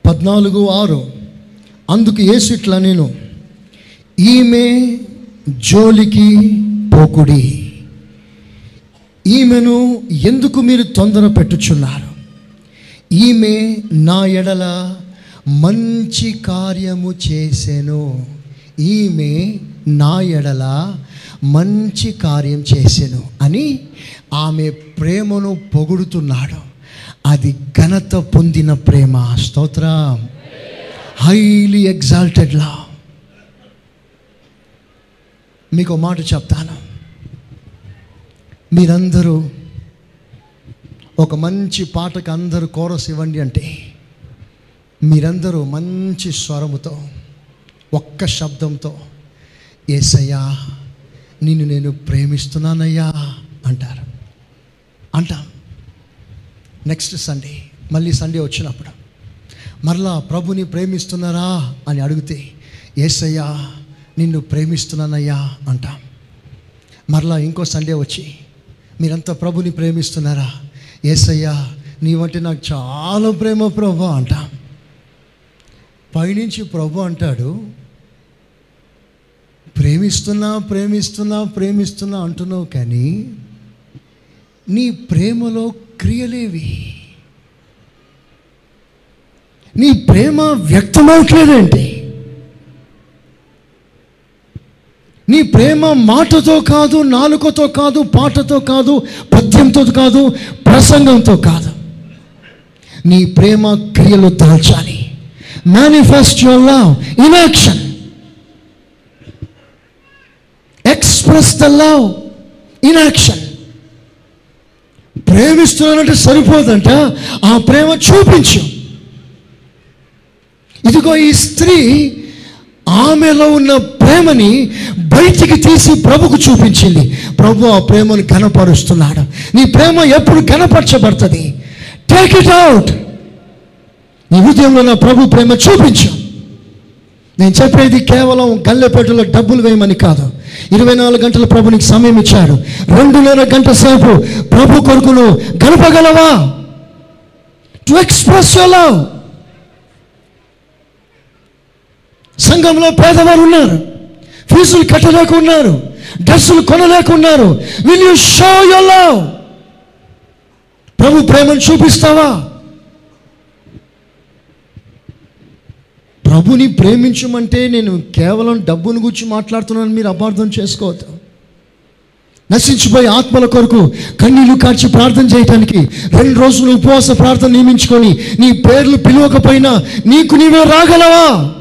పద్నాలుగు ఆరు. అందుకు యేసు ఇట్లా నేను ఈమె జోలికి పోకుడి. ఈమెను ఎందుకు మీరు తొందర పెట్టుచున్నారు? ఈమె నా ఎడల మంచి కార్యము చేసెను. ఈమె నా ఎడల మంచి కార్యం చేసెను అని ఆమె ప్రేమను పొగుడుతున్నాడు. అది ఘనత పొందిన ప్రేమ. స్తోత్ర. హైలీ ఎగ్జాల్టెడ్ లా మీకు మాట చెప్తాను. మీరందరూ ఒక మంచి పాటకు అందరూ కోరస్ ఇవ్వండి అంటే మీరందరూ మంచి స్వరముతో ఒక్క శబ్దంతో ఏసయ్యా నిన్ను నేను ప్రేమిస్తున్నానయ్యా అంటారు. అంటాం. నెక్స్ట్ సండే మళ్ళీ సండే వచ్చినప్పుడు మరలా ప్రభుని ప్రేమిస్తున్నారా? అని అడిగితే ఏసయ్యా నిన్ను ప్రేమిస్తున్నానయ్యా అంటాం. మరలా ఇంకో సండే వచ్చి మీరంతా ప్రభుని ప్రేమిస్తున్నారా? ఏసయ్యా నీవంటే నాకు చాలా ప్రేమ ప్రభు అంటాం. పైనుంచి ప్రభు అంటాడు ప్రేమిస్తున్నా ప్రేమిస్తున్నా ప్రేమిస్తున్నా అంటున్నావు కానీ నీ ప్రేమలో క్రియలేవి. నీ ప్రేమ వ్యక్తమవట్లేదేంటి నీ ప్రేమ మాటతో కాదు నాలుకతో కాదు పాటతో కాదు పద్యంతో కాదు ప్రసంగంతో కాదు. నీ ప్రేమ క్రియలు దాల్చాలి manifest your love in action express the love in action ప్రేమిస్తున్నానంటే సరిపోదంట. ఆ ప్రేమ చూపించు. ఇదిగో ఈ స్త్రీ ఆమెలో ఉన్న ప్రేమని బయటికి తీసి ప్రభుకు చూపించింది. ప్రభు ఆ ప్రేమను కనపరుస్తున్నాడు నీ ప్రేమ ఎప్పుడు కనపరచబడుతుంది టేక్ ఇట్ అవుట్ నీ ఉదయంలో నా ప్రభు ప్రేమ చూపించు. నేను చెప్పేది కేవలం గల్లెపేటలో డబ్బులు వేయమని కాదు. ఇరవై నాలుగు గంటల ప్రభునికి సమయం ఇచ్చాడు. రెండున్నర గంట సేపు ప్రభు కొరకును గడపగలవా? టు ఎక్స్ప్రెస్ యువర్ లవ్ సంఘంలో పేదవారు ఉన్నారు. ఫీజులు కట్టలేక ఉన్నారు డ్రెస్సులు కొనలేక ఉన్నారు will you show your love ప్రభు ప్రేమను చూపిస్తావా? ప్రభుని ప్రేమించమంటే నేను కేవలం డబ్బును గురించి మాట్లాడుతున్నాను మీరు అపార్థం చేసుకోవద్దు. నశించిపోయి ఆత్మల కొరకు కన్నీళ్ళు కార్చి ప్రార్థన చేయటానికి రెండు రోజులు ఉపవాస ప్రార్థన నియమించుకొని నీ పేర్లు పిలవకపోయినా నీకు నీవే రాగలవా?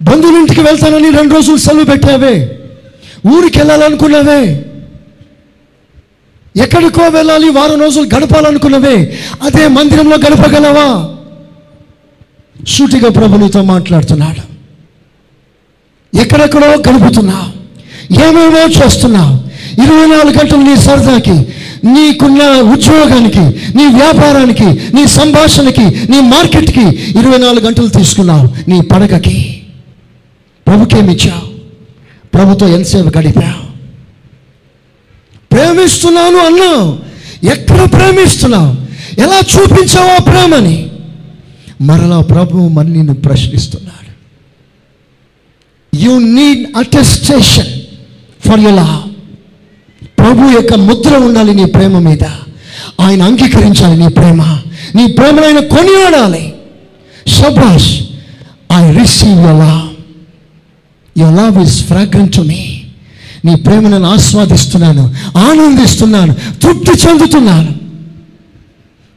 బంధువులింటికి వెళ్తానని రెండు రోజులు సెలవు పెట్టావే. ఊరికి వెళ్ళాలనుకున్నావే. ఎక్కడికో వెళ్ళాలి వారం రోజులు గడపాలనుకున్నవే అదే మందిరంలో గడపగలవా? సూటిగా ప్రభునితో మాట్లాడుతున్నాడు. ఎక్కడెక్కడో గడుపుతున్నావు ఏమేమో చేస్తున్నావు ఇరవై నాలుగు గంటలు నీ సరదాకి నీకున్న ఉద్యోగానికి నీ వ్యాపారానికి నీ సంభాషణకి నీ మార్కెట్కి ఇరవై నాలుగు గంటలు తీసుకున్నావు నీ పడగకి ప్రభుకేమిచ్చావు ప్రభుతో ఎంతసేపు గడిపావు? ప్రేమిస్తున్నాను అన్నావు ఎక్కడ ప్రేమిస్తున్నావు? ఎలా చూపించావు ఆ ప్రేమని? మరలా ప్రభు మరి నిన్ను ప్రశ్నిస్తున్నాడు. You need attestation for you love ప్రభు యొక్క ముద్ర ఉండాలి నీ ప్రేమ మీద. ఆయన అంగీకరించాలి నీ ప్రేమ. నీ ప్రేమను ఆయన కొనియాడాలి. శబాష్ I receive your love your love is fragrant to me నీ ప్రేమను ఆస్వాదిస్తున్నాను ఆనందిస్తున్నాను తృప్తి చెందుతున్నాను.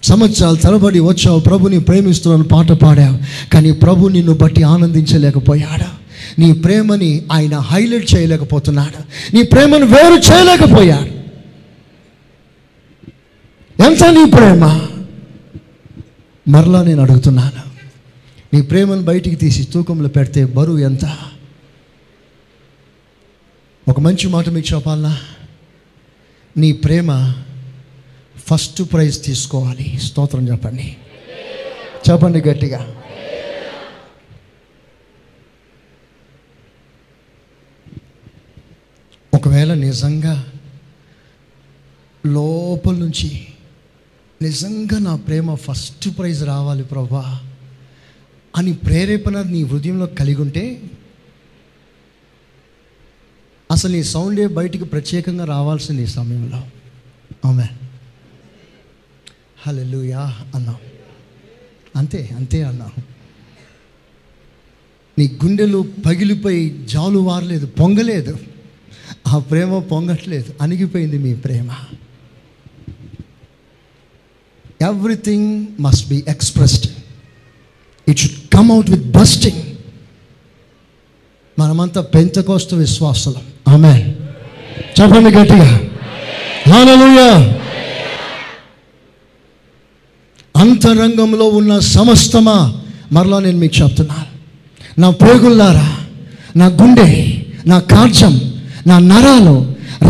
సంవత్సరాలు తరబడి వచ్చావు ప్రభుని ప్రేమిస్తున్నాను పాట పాడావు కానీ ప్రభు నిన్ను బట్టి ఆనందించలేకపోయాడు. నీ ప్రేమని ఆయన హైలైట్ చేయలేకపోతున్నాడు. నీ ప్రేమను వేరు చేయలేకపోయాడు. ఎంత నీ ప్రేమ? మరలా నేను అడుగుతున్నాను నీ ప్రేమను బయటికి తీసి తూకంలో పెడితే బరువు ఎంత? ఒక మంచి మాట మీకు చెప్పాలనా నీ ప్రేమ ఫస్ట్ ప్రైజ్ తీసుకోవాలి. స్తోత్రం చెప్పండి. చెప్పండి గట్టిగా. ఒకవేళ నిజంగా లోపల నుంచి నిజంగా నా ప్రేమ ఫస్ట్ ప్రైజ్ రావాలి ప్రభా అని ప్రేరేపణ నీ హృదయంలో కలిగి ఉంటే అసలు నీ సౌండే బయటికి ప్రత్యేకంగా రావాల్సింది ఈ సమయంలో. ఆమె లూయా అన్నాం. అంతే అంతే అన్నాం. నీ గుండెలు పగిలిపోయి జాలు వారలేదు పొంగలేదు. ఆ ప్రేమ పొంగట్లేదు అణిగిపోయింది మీ ప్రేమ. Everything must be expressed it should come out with bursting మనమంతా పెంతకోస్తు విశ్వాసులం. ఆమె చెప్పండి గట్టిగా హల్లెలూయా అంతరంగంలో ఉన్న సమస్తమా మరలా నేను మీకు చెప్తున్నాను నా పోగుల్లారా నా గుండె నా కార్జం నా నరాలు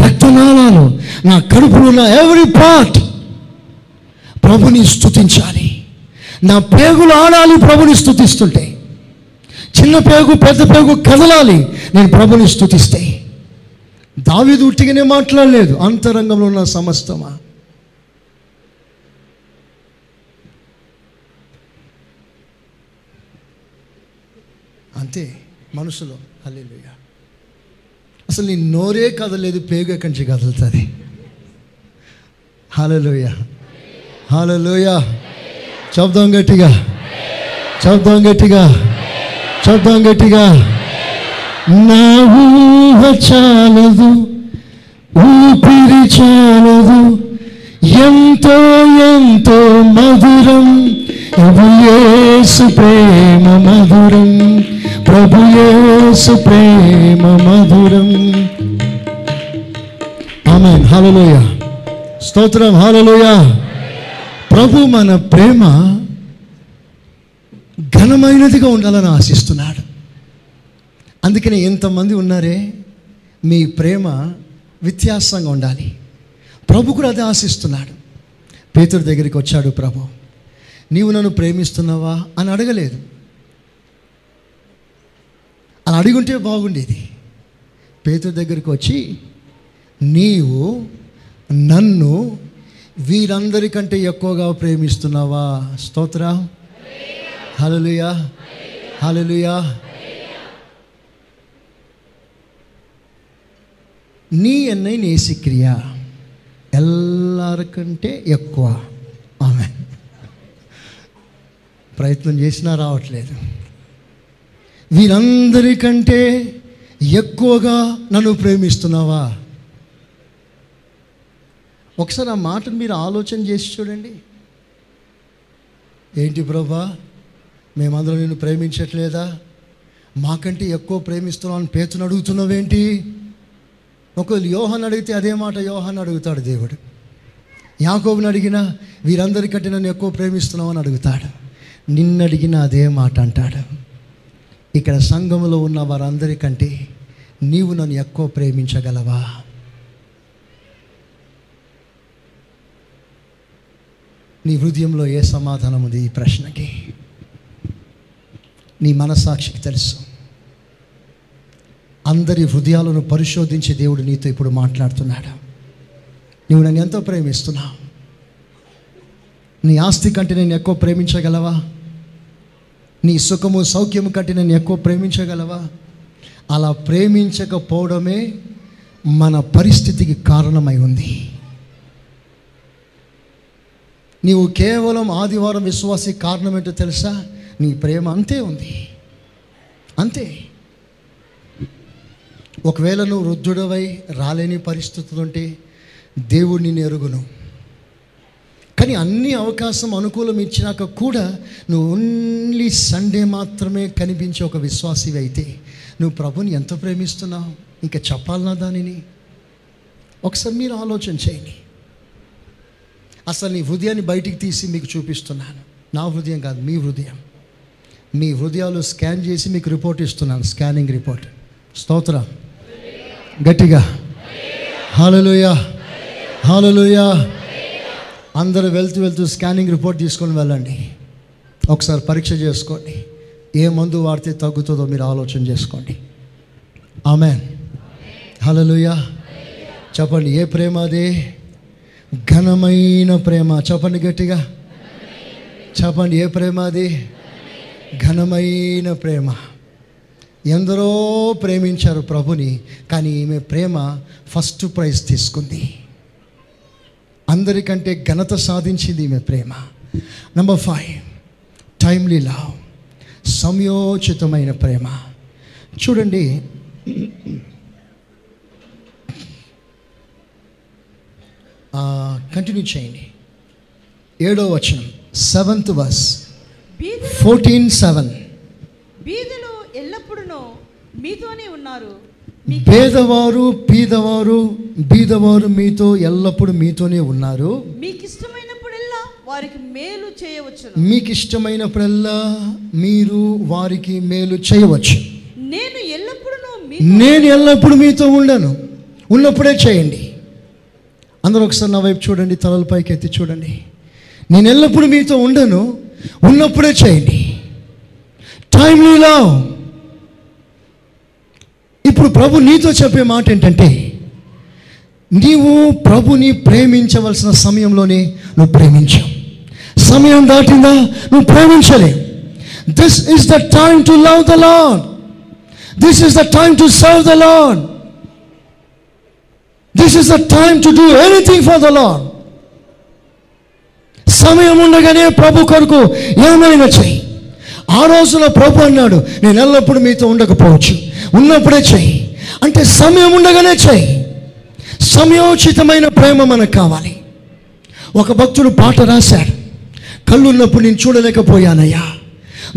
రక్తనాళాలు నా కడుపులో ఉన్న ఎవ్రీ పార్ట్ ప్రభుని స్థుతించాలి నా పేగులు ఆడాలి ప్రభుని స్థుతిస్తుంటే చిన్న పేగు పెద్ద పేగు కదలాలి. నేను ప్రభుని స్థుతిస్తే దావిది ఉట్టిగానే మాట్లాడలేదు. అంతరంగంలో ఉన్న సమస్తమా? అంతే మనసులో హల్లెలూయా. అసలు నీ నోరే కదలేదు పేగు ఎక్కడి నుంచి కదులుతుంది? హాలలోయ హాలలోయ చెప్దాం గట్టిగా. చెప్దాం గట్టిగా. చెప్దాం గట్టిగా. నా ఊహ చాలదు ఊపిరి చాలదు. ఎంతో ఎంతో మధురం ప్రభుయేసు ప్రేమ మధురం ప్రభుయేసు ప్రేమ మధురం. ఆమెన్. హాలలోయ స్తోత్రం. హాలలోయ ప్రభు మన ప్రేమ ఘనమైనదిగా ఉండాలని ఆశిస్తున్నాడు. అందుకని ఎంతమంది ఉన్నారే మీ ప్రేమ వ్యత్యాసంగా ఉండాలి. ప్రభు కూడా అదే ఆశిస్తున్నాడు. పేతురు దగ్గరికి వచ్చాడు ప్రభు నీవు నన్ను ప్రేమిస్తున్నావా అని అడగలేదు. అని అడిగుంటే బాగుండేది. పేతుడి దగ్గరికి వచ్చి నీవు నన్ను వీరందరికంటే ఎక్కువగా ప్రేమిస్తున్నావా? స్తోత్ర. హలలుయా హలలుయా నీ ఎన్నై నేసిక్రియ. ఎల్లరికంటే ఎక్కువ. ఆమె ప్రయత్నం చేసినా రావట్లేదు. వీరందరికంటే ఎక్కువగా నన్ను ప్రేమిస్తున్నావా? ఒకసారి ఆ మాటను మీరు ఆలోచన చేసి చూడండి. ఏంటి ప్రభా? మేమందరం నిన్ను ప్రేమించట్లేదా? మాకంటే ఎక్కువ ప్రేమిస్తున్నావు అని పేతును అడుగుతున్నావేంటి? ఒకవేళ యోహన్ అడిగితే అదే మాట యోహన్ అడుగుతాడు దేవుడు. యాకోబుని అడిగినా వీరందరికంటే నన్ను ఎక్కువ ప్రేమిస్తున్నావు అని అడుగుతాడు. నిన్నడిగిన అదే మాట అంటాడు. ఇక్కడ సంఘములో ఉన్న వారందరికంటే నీవు నన్ను ఎక్కువ ప్రేమించగలవా? నీ హృదయంలో ఏ సమాధానం ఉంది ఈ ప్రశ్నకి? నీ మనస్సాక్షికి తెలుసు. అందరి హృదయాలను పరిశోధించి దేవుడు నీతో ఇప్పుడు మాట్లాడుతున్నాడు. నువ్వు నన్ను ఎంతో ప్రేమిస్తున్నావు. నీ ఆస్తి కంటే నేను ఎక్కువ ప్రేమించగలవా? నీ సుఖము సౌఖ్యము కంటే నేను ఎక్కువ ప్రేమించగలవా? అలా ప్రేమించకపోవడమే మన పరిస్థితికి కారణమై ఉంది. నీవు కేవలం ఆదివారం విశ్వాసి కారణం ఏంటో తెలుసా? నీ ప్రేమ అంతే ఉంది. అంతే. ఒకవేళ నువ్వు వృద్ధుడవై రాలేని పరిస్థితులు ఉంటే దేవుడు నిన్ను ఎరుగును. కానీ అన్ని అవకాశం అనుకూలం ఇచ్చినాక కూడా నువ్వు ఓన్లీ సండే మాత్రమే కనిపించే ఒక విశ్వాసివి అయితే నువ్వు ప్రభుని ఎంత ప్రేమిస్తున్నావు? ఇంకా చెప్పాలనా దానిని? ఒకసారి మీరు ఆలోచన చేయండి. అసలు నీ హృదయాన్ని బయటికి తీసి మీకు చూపిస్తున్నాను. నా హృదయం కాదు మీ హృదయం. మీ హృదయాలు స్కాన్ చేసి మీకు రిపోర్ట్ ఇస్తున్నాను స్కానింగ్ రిపోర్ట్. స్తోత్రం. గట్టిగా. హాలలుయా హాలలుయా అందరూ వెళ్తూ వెళ్తూ స్కానింగ్ రిపోర్ట్ తీసుకొని వెళ్ళండి. ఒకసారి పరీక్ష చేసుకోండి. ఏ మందు వాడితే తగ్గుతుందో మీరు ఆలోచన చేసుకోండి. ఆమె హలలుయా చెప్పండి ఏ ప్రేమ అదే? ఘనమైన ప్రేమ. చెప్పండి గట్టిగా. చెప్పండి ఏ ప్రేమ అది? ఘనమైన ప్రేమ. ఎందరో ప్రేమించారు ప్రభుని కానీ ఈమె ప్రేమ ఫస్ట్ ప్రైజ్ తీసుకుంది. అందరికంటే ఘనత సాధించింది ఈమె ప్రేమ. నంబర్ ఫైవ్ టైమ్లీ లవ్ సంయోచితమైన ప్రేమ. చూడండి. కంటిన్యూ చేయండి. ఏడో వచనం సెవెంత్ వర్స్ ఫోర్టీన్ సెవెన్ బీదలు మీతోనే ఉన్నారు. పేదవారు పీదవారు బీదవారు మీతో ఎల్లప్పుడూ మీతోనే ఉన్నారు. మీకు ఇష్టమైనప్పుడల్లా వారికి మేలు చేయవచ్చును. మీకు ఇష్టమైనప్పుడల్లా మీరు వారికి మేలు చేయవచ్చు. నేను ఎల్లప్పుడూ నేను ఎల్లప్పుడూ మీతో ఉండను. ఉన్నప్పుడే చేయండి. అందరూ ఒకసారి నా వైపు చూడండి తలల పైకి ఎత్తి చూడండి. నేను ఎల్లప్పుడూ మీతో ఉండను. ఉన్నప్పుడే చేయండి. టైమ్లీ లవ్ ఇప్పుడు ప్రభు నీతో చెప్పే మాట ఏంటంటే నీవు ప్రభుని ప్రేమించవలసిన సమయంలోనే నువ్వు ప్రేమించావు. సమయం దాటిందా? నువ్వు ప్రేమించలే. This is the time to love the lord this is the time to serve the lord this is the time to do anything for the lord సమయం ఉండగానే ప్రభు కొరకు ఏమైనా చెయ్యి. ఆ రోజున ప్రభు అన్నాడు నేను ఎల్లప్పుడూ మీతో ఉండకపోవచ్చు. ఉన్నప్పుడే చెయ్యి అంటే సమయం ఉండగానే చెయ్యి సమయోచితమైన ప్రేమ మనకు కావాలి. ఒక భక్తుడు పాట రాశాడు కళ్ళు ఉన్నప్పుడు నేను చూడలేకపోయానయ్యా.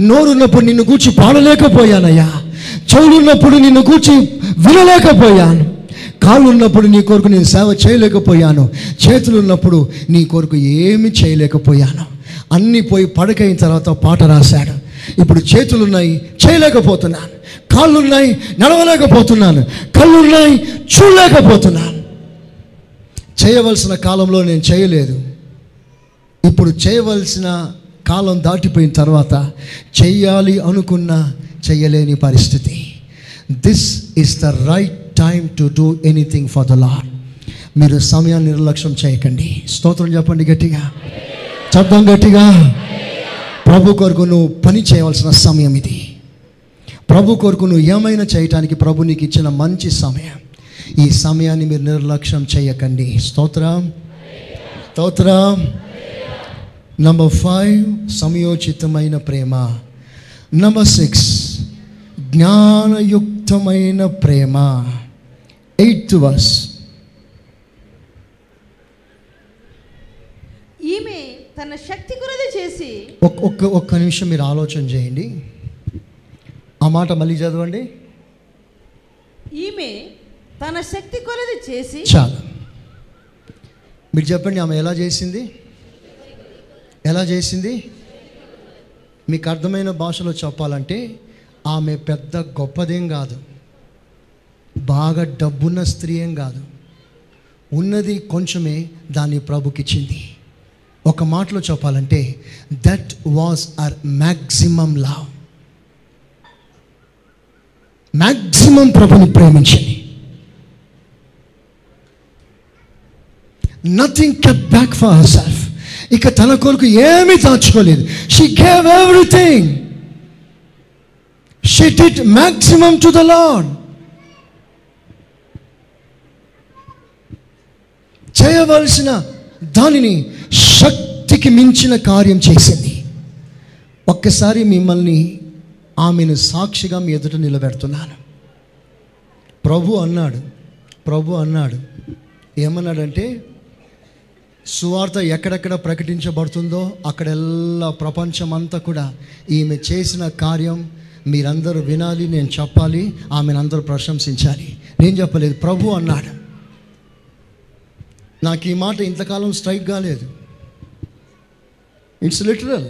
నోరున్నప్పుడు నిన్ను గూర్చి పాడలేకపోయానయ్యా. చెవులున్నప్పుడు నిన్ను గూర్చి వినలేకపోయాను. కాళ్ళు ఉన్నప్పుడు నీ కొరకు నేను సేవ చేయలేకపోయాను. చేతులు ఉన్నప్పుడు నీ కొరకు ఏమి చేయలేకపోయాను. అన్నీ పోయి పడకైన తర్వాత పాట రాశాడు ఇప్పుడు చేతులున్నాయి చేయలేకపోతున్నాను. కాళ్ళున్నాయి నడవలేకపోతున్నాను. కళ్ళున్నాయి చూడలేకపోతున్నాను. చేయవలసిన కాలంలో నేను చేయలేదు. ఇప్పుడు చేయవలసిన కాలం దాటిపోయిన తర్వాత చెయ్యాలి అనుకున్న చెయ్యలేని పరిస్థితి. This is the right time to do anything for the lord మీరు సమయాన్ని నిర్లక్ష్యం చేయకండి. స్తోత్రం చెప్పండి గట్టిగా. శబ్దం గట్టిగా. ప్రభు కొరకు నువ్వు పని చేయవలసిన సమయం ఇది. ప్రభు కొరకు నువ్వు ఏమైనా చేయటానికి ప్రభు నీకు ఇచ్చిన మంచి సమయం. ఈ సమయాన్ని మీరు నిర్లక్ష్యం చేయకండి. స్తోత్రం. స్తోత్రం. నంబర్ ఫైవ్ సమయోచితమైన ప్రేమ. నంబర్ సిక్స్ జ్ఞానయుక్తమైన ప్రేమ. ఎయిత్ వర్స్ ఈమె తన శక్తి కొలది చేసి ఒక్క ఒక్క నిమిషం మీరు ఆలోచన చేయండి. ఆ మాట మళ్ళీ చదవండి. ఈమె తన శక్తి కొలది చేసి చాలు. మీరు చెప్పండి ఆమె ఎలా చేసింది? ఎలా చేసింది? మీకు అర్థమైన భాషలో చెప్పాలంటే ఆమె పెద్ద గొప్పదేం కాదు. బాగా డబ్బున్న స్త్రీ ఏం కాదు. ఉన్నది కొంచెమే దాన్ని ప్రభుకిచ్చింది. ఒక మాటలో చెప్పాలంటే that was her maximum love maximum ప్రభుని ప్రేమించండి nothing kept back for herself ఇక తన కొరకు ఏమీ దాచుకోలేదు. She gave everything she did maximum to the lord చేయవలసిన దానిని శక్తికి మించిన కార్యం చేసింది. ఒక్కసారి మిమ్మల్ని ఆమెను సాక్షిగా మీ ఎదుట నిలబెడుతున్నాను. ప్రభు అన్నాడు ప్రభు అన్నాడు ఏమన్నాడంటే సువార్త ఎక్కడెక్కడ ప్రకటించబడుతుందో అక్కడెల్లా ప్రపంచం అంతా కూడా ఈమె చేసిన కార్యం మీరందరూ వినాలి నేను చెప్పాలి ఆమెను అందరూ ప్రశంసించాలి. నేను చెప్పలేదు ప్రభు అన్నాడు. నాకు ఈ మాట ఇంతకాలం స్ట్రైక్ కాలేదు. ఇట్స్ లిటరల్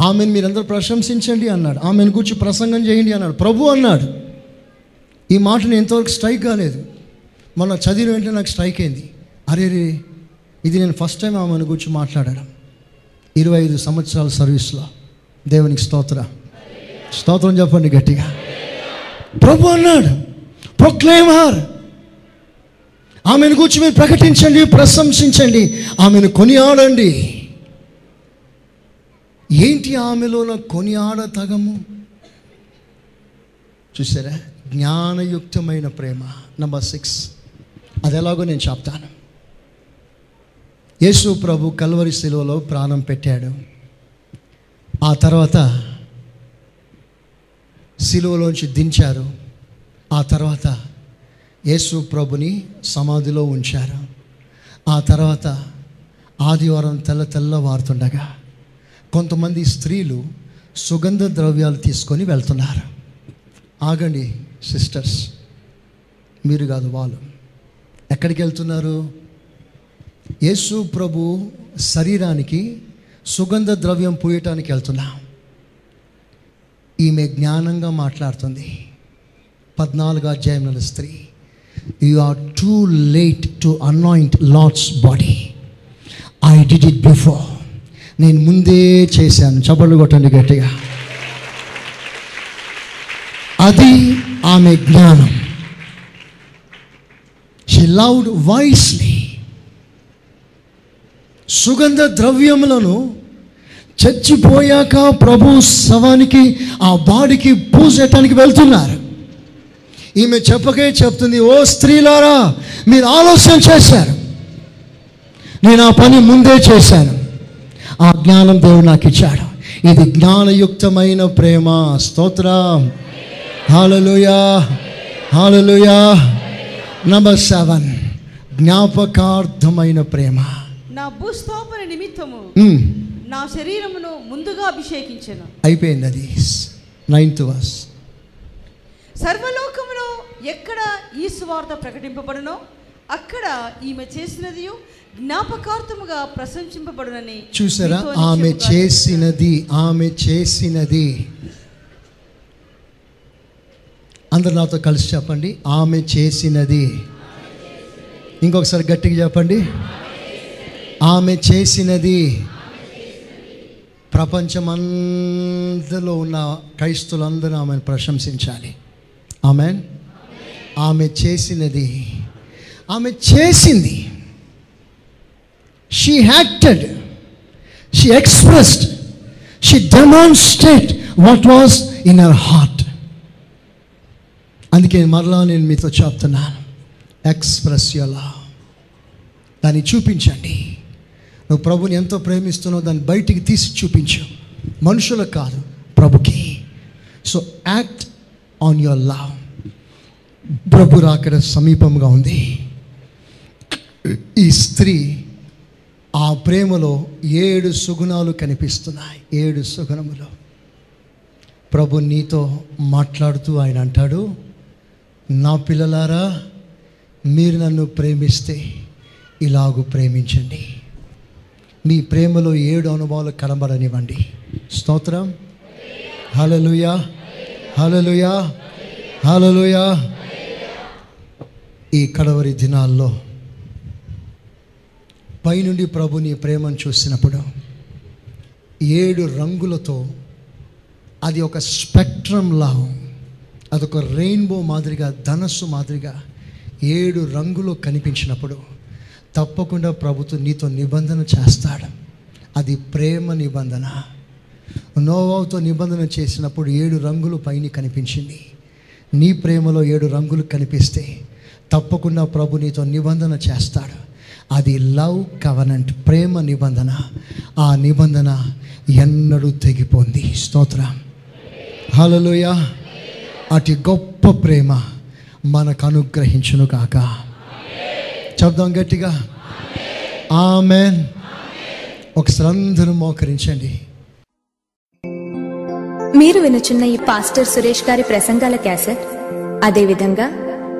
ఆమెను మీరందరూ ప్రశంసించండి అన్నాడు. ఆమెను కూర్చి ప్రసంగం చేయండి అన్నాడు. ప్రభు అన్నాడు. ఈ మాట నేను ఇంతవరకు స్ట్రైక్ కాలేదు. మొన్న చదివిన వెంటనే నాకు స్ట్రైక్ అయింది. అరే రే ఇది నేను ఫస్ట్ టైం ఆమెను గురించి మాట్లాడడం. ఇరవై ఐదు సంవత్సరాల సర్వీస్లో దేవునికి స్తోత్ర. స్తోత్రం చెప్పండి గట్టిగా. ప్రభు అన్నాడు. ప్రొక్లేమర్ ఆమెను గురించి మీరు ప్రకటించండి ప్రశంసించండి ఆమెను కొనియాడండి. ఏంటి ఆమెలో కొనియాడ తగము చూసారా? జ్ఞానయుక్తమైన ప్రేమ. నంబర్ సిక్స్ అది ఎలాగో నేను చెప్తాను. యేసు ప్రభు కల్వరి శిలువలో ప్రాణం పెట్టాడు. ఆ తర్వాత శిలువలోంచి దించారు. ఆ తర్వాత యేసు ప్రభుని సమాధిలో ఉంచారు. ఆ తర్వాత ఆదివారం తెల్ల తెల్లవారుతుండగా కొంతమంది స్త్రీలు సుగంధ ద్రవ్యాలు తీసుకొని వెళ్తున్నారు. ఆగండి సిస్టర్స్. మీరు కాదు వాళ్ళు. ఎక్కడికి వెళ్తున్నారు? యేసు ప్రభు శరీరానికి సుగంధ ద్రవ్యం పూయటానికి వెళ్తున్నా. ఈమె జ్ఞానంగా మాట్లాడుతుంది. పద్నాలుగు అధ్యాయంలో స్త్రీ. You are too late to anoint lord's body I did it before నేను ముందే చేశాను. చప్పట్లు కొట్టండి గట్టిగా. అది ఆమె జ్ఞానం. షీ లవ్డ్ వాయిస్లీ సుగంధ ద్రవ్యములను చచ్చిపోయాక ప్రభు శవానికి ఆ బాడీకి పూసేయటానికి వెళ్తున్నారు. ఈమె చెప్పకే చెప్తుంది ఓ స్త్రీలారా మీరు ఆలోచన చేశారు. నేను ఆ పని ముందే చేశాను. ఆ జ్ఞానం దేవుడు నాకు ఇచ్చాడు. ఇది జ్ఞానయుక్తమైన ప్రేమ. స్తోత్రం. హాలలుయా హాలలుయా నంబర్ సెవెన్ జ్ఞాపకార్థమైన ప్రేమ. నా భూస్థాపన నిమిత్తము మ్, నా శరీరమును ముందుగా అభిషేకించెను. అయిపోయింది అది. నైన్త్ వర్స్ సర్వలోకములో ఎక్కడ ఈ సువార్త ప్రకటింపబడునో అక్కడ ఈమె చేసినది జ్ఞాపకార్థముగా ప్రశంసింపబడునని చూసారా? ఆమె చేసినది ఆమె చేసినది. అందరు నాతో కలిసి చెప్పండి. ఆమె చేసినది. ఇంకొకసారి గట్టిగా చెప్పండి. ఆమె చేసినది. ప్రపంచమంతలో ఉన్న క్రైస్తులందరూ ఆమెను ప్రశంసించాలి. ఆమె ఆమె చేసినది ఆమె చేసింది. She acted she expressed she demonstrate what was in our heart అందుకే మరలా నేను మీతో చెప్తున్నాను ఎక్స్ప్రెస్ యువర్ దాన్ని చూపించండి. నువ్వు ప్రభుని ఎంతో ప్రేమిస్తున్నావు దాన్ని బయటికి తీసి చూపించు. మనుషులకు కాదు ప్రభుకి. So act on your love ప్రభు రాకడ సమీపంగా ఉంది. ఈ స్త్రీ ఆ ప్రేమలో ఏడు సుగుణాలు కనిపిస్తున్నాయి. ఏడు సుగుణములు. ప్రభు నీతో మాట్లాడుతూ ఆయన అంటాడు నా పిల్లలారా మీరు నన్ను ప్రేమిస్తే ఇలాగు ప్రేమించండి. మీ ప్రేమలో ఏడు అనుభవాలు కనబడనివ్వండి. స్తోత్రం. హలలుయా హలలుయా హలలుయా ఈ కడవరి దినాల్లో పైనుండి ప్రభుని ప్రేమను చూసినప్పుడు ఏడు రంగులతో అది ఒక స్పెక్ట్రంలా అదొక రెయిన్బో మాదిరిగా ధనస్సు మాదిరిగా ఏడు రంగులు కనిపించినప్పుడు తప్పకుండా ప్రభుత్వం నీతో నిబంధన చేస్తాడు. అది ప్రేమ నిబంధన. నోవాతో నిబంధన చేసినప్పుడు ఏడు రంగులు పైన కనిపించింది. నీ ప్రేమలో ఏడు రంగులు కనిపిస్తే తప్పకుండా ప్రభు నీతో నిబంధన చేస్తాడు. అది లవ్ కవనెంట్ ప్రేమ నిబంధన. ఆ నిబంధన ఎన్నడూ తెగిపోంది. స్తోత్రం. హల్లెలూయా. అతి గొప్ప ప్రేమ మనకు అనుగ్రహించును కాక చెప్దాం గట్టిగా. ఆమెన్. ఒకసారి అందరూ మోకరించండి. మీరు వినుచున్న ఈ పాస్టర్ సురేష్ గారి ప్రసంగాల క్యాసెట్ అదేవిధంగా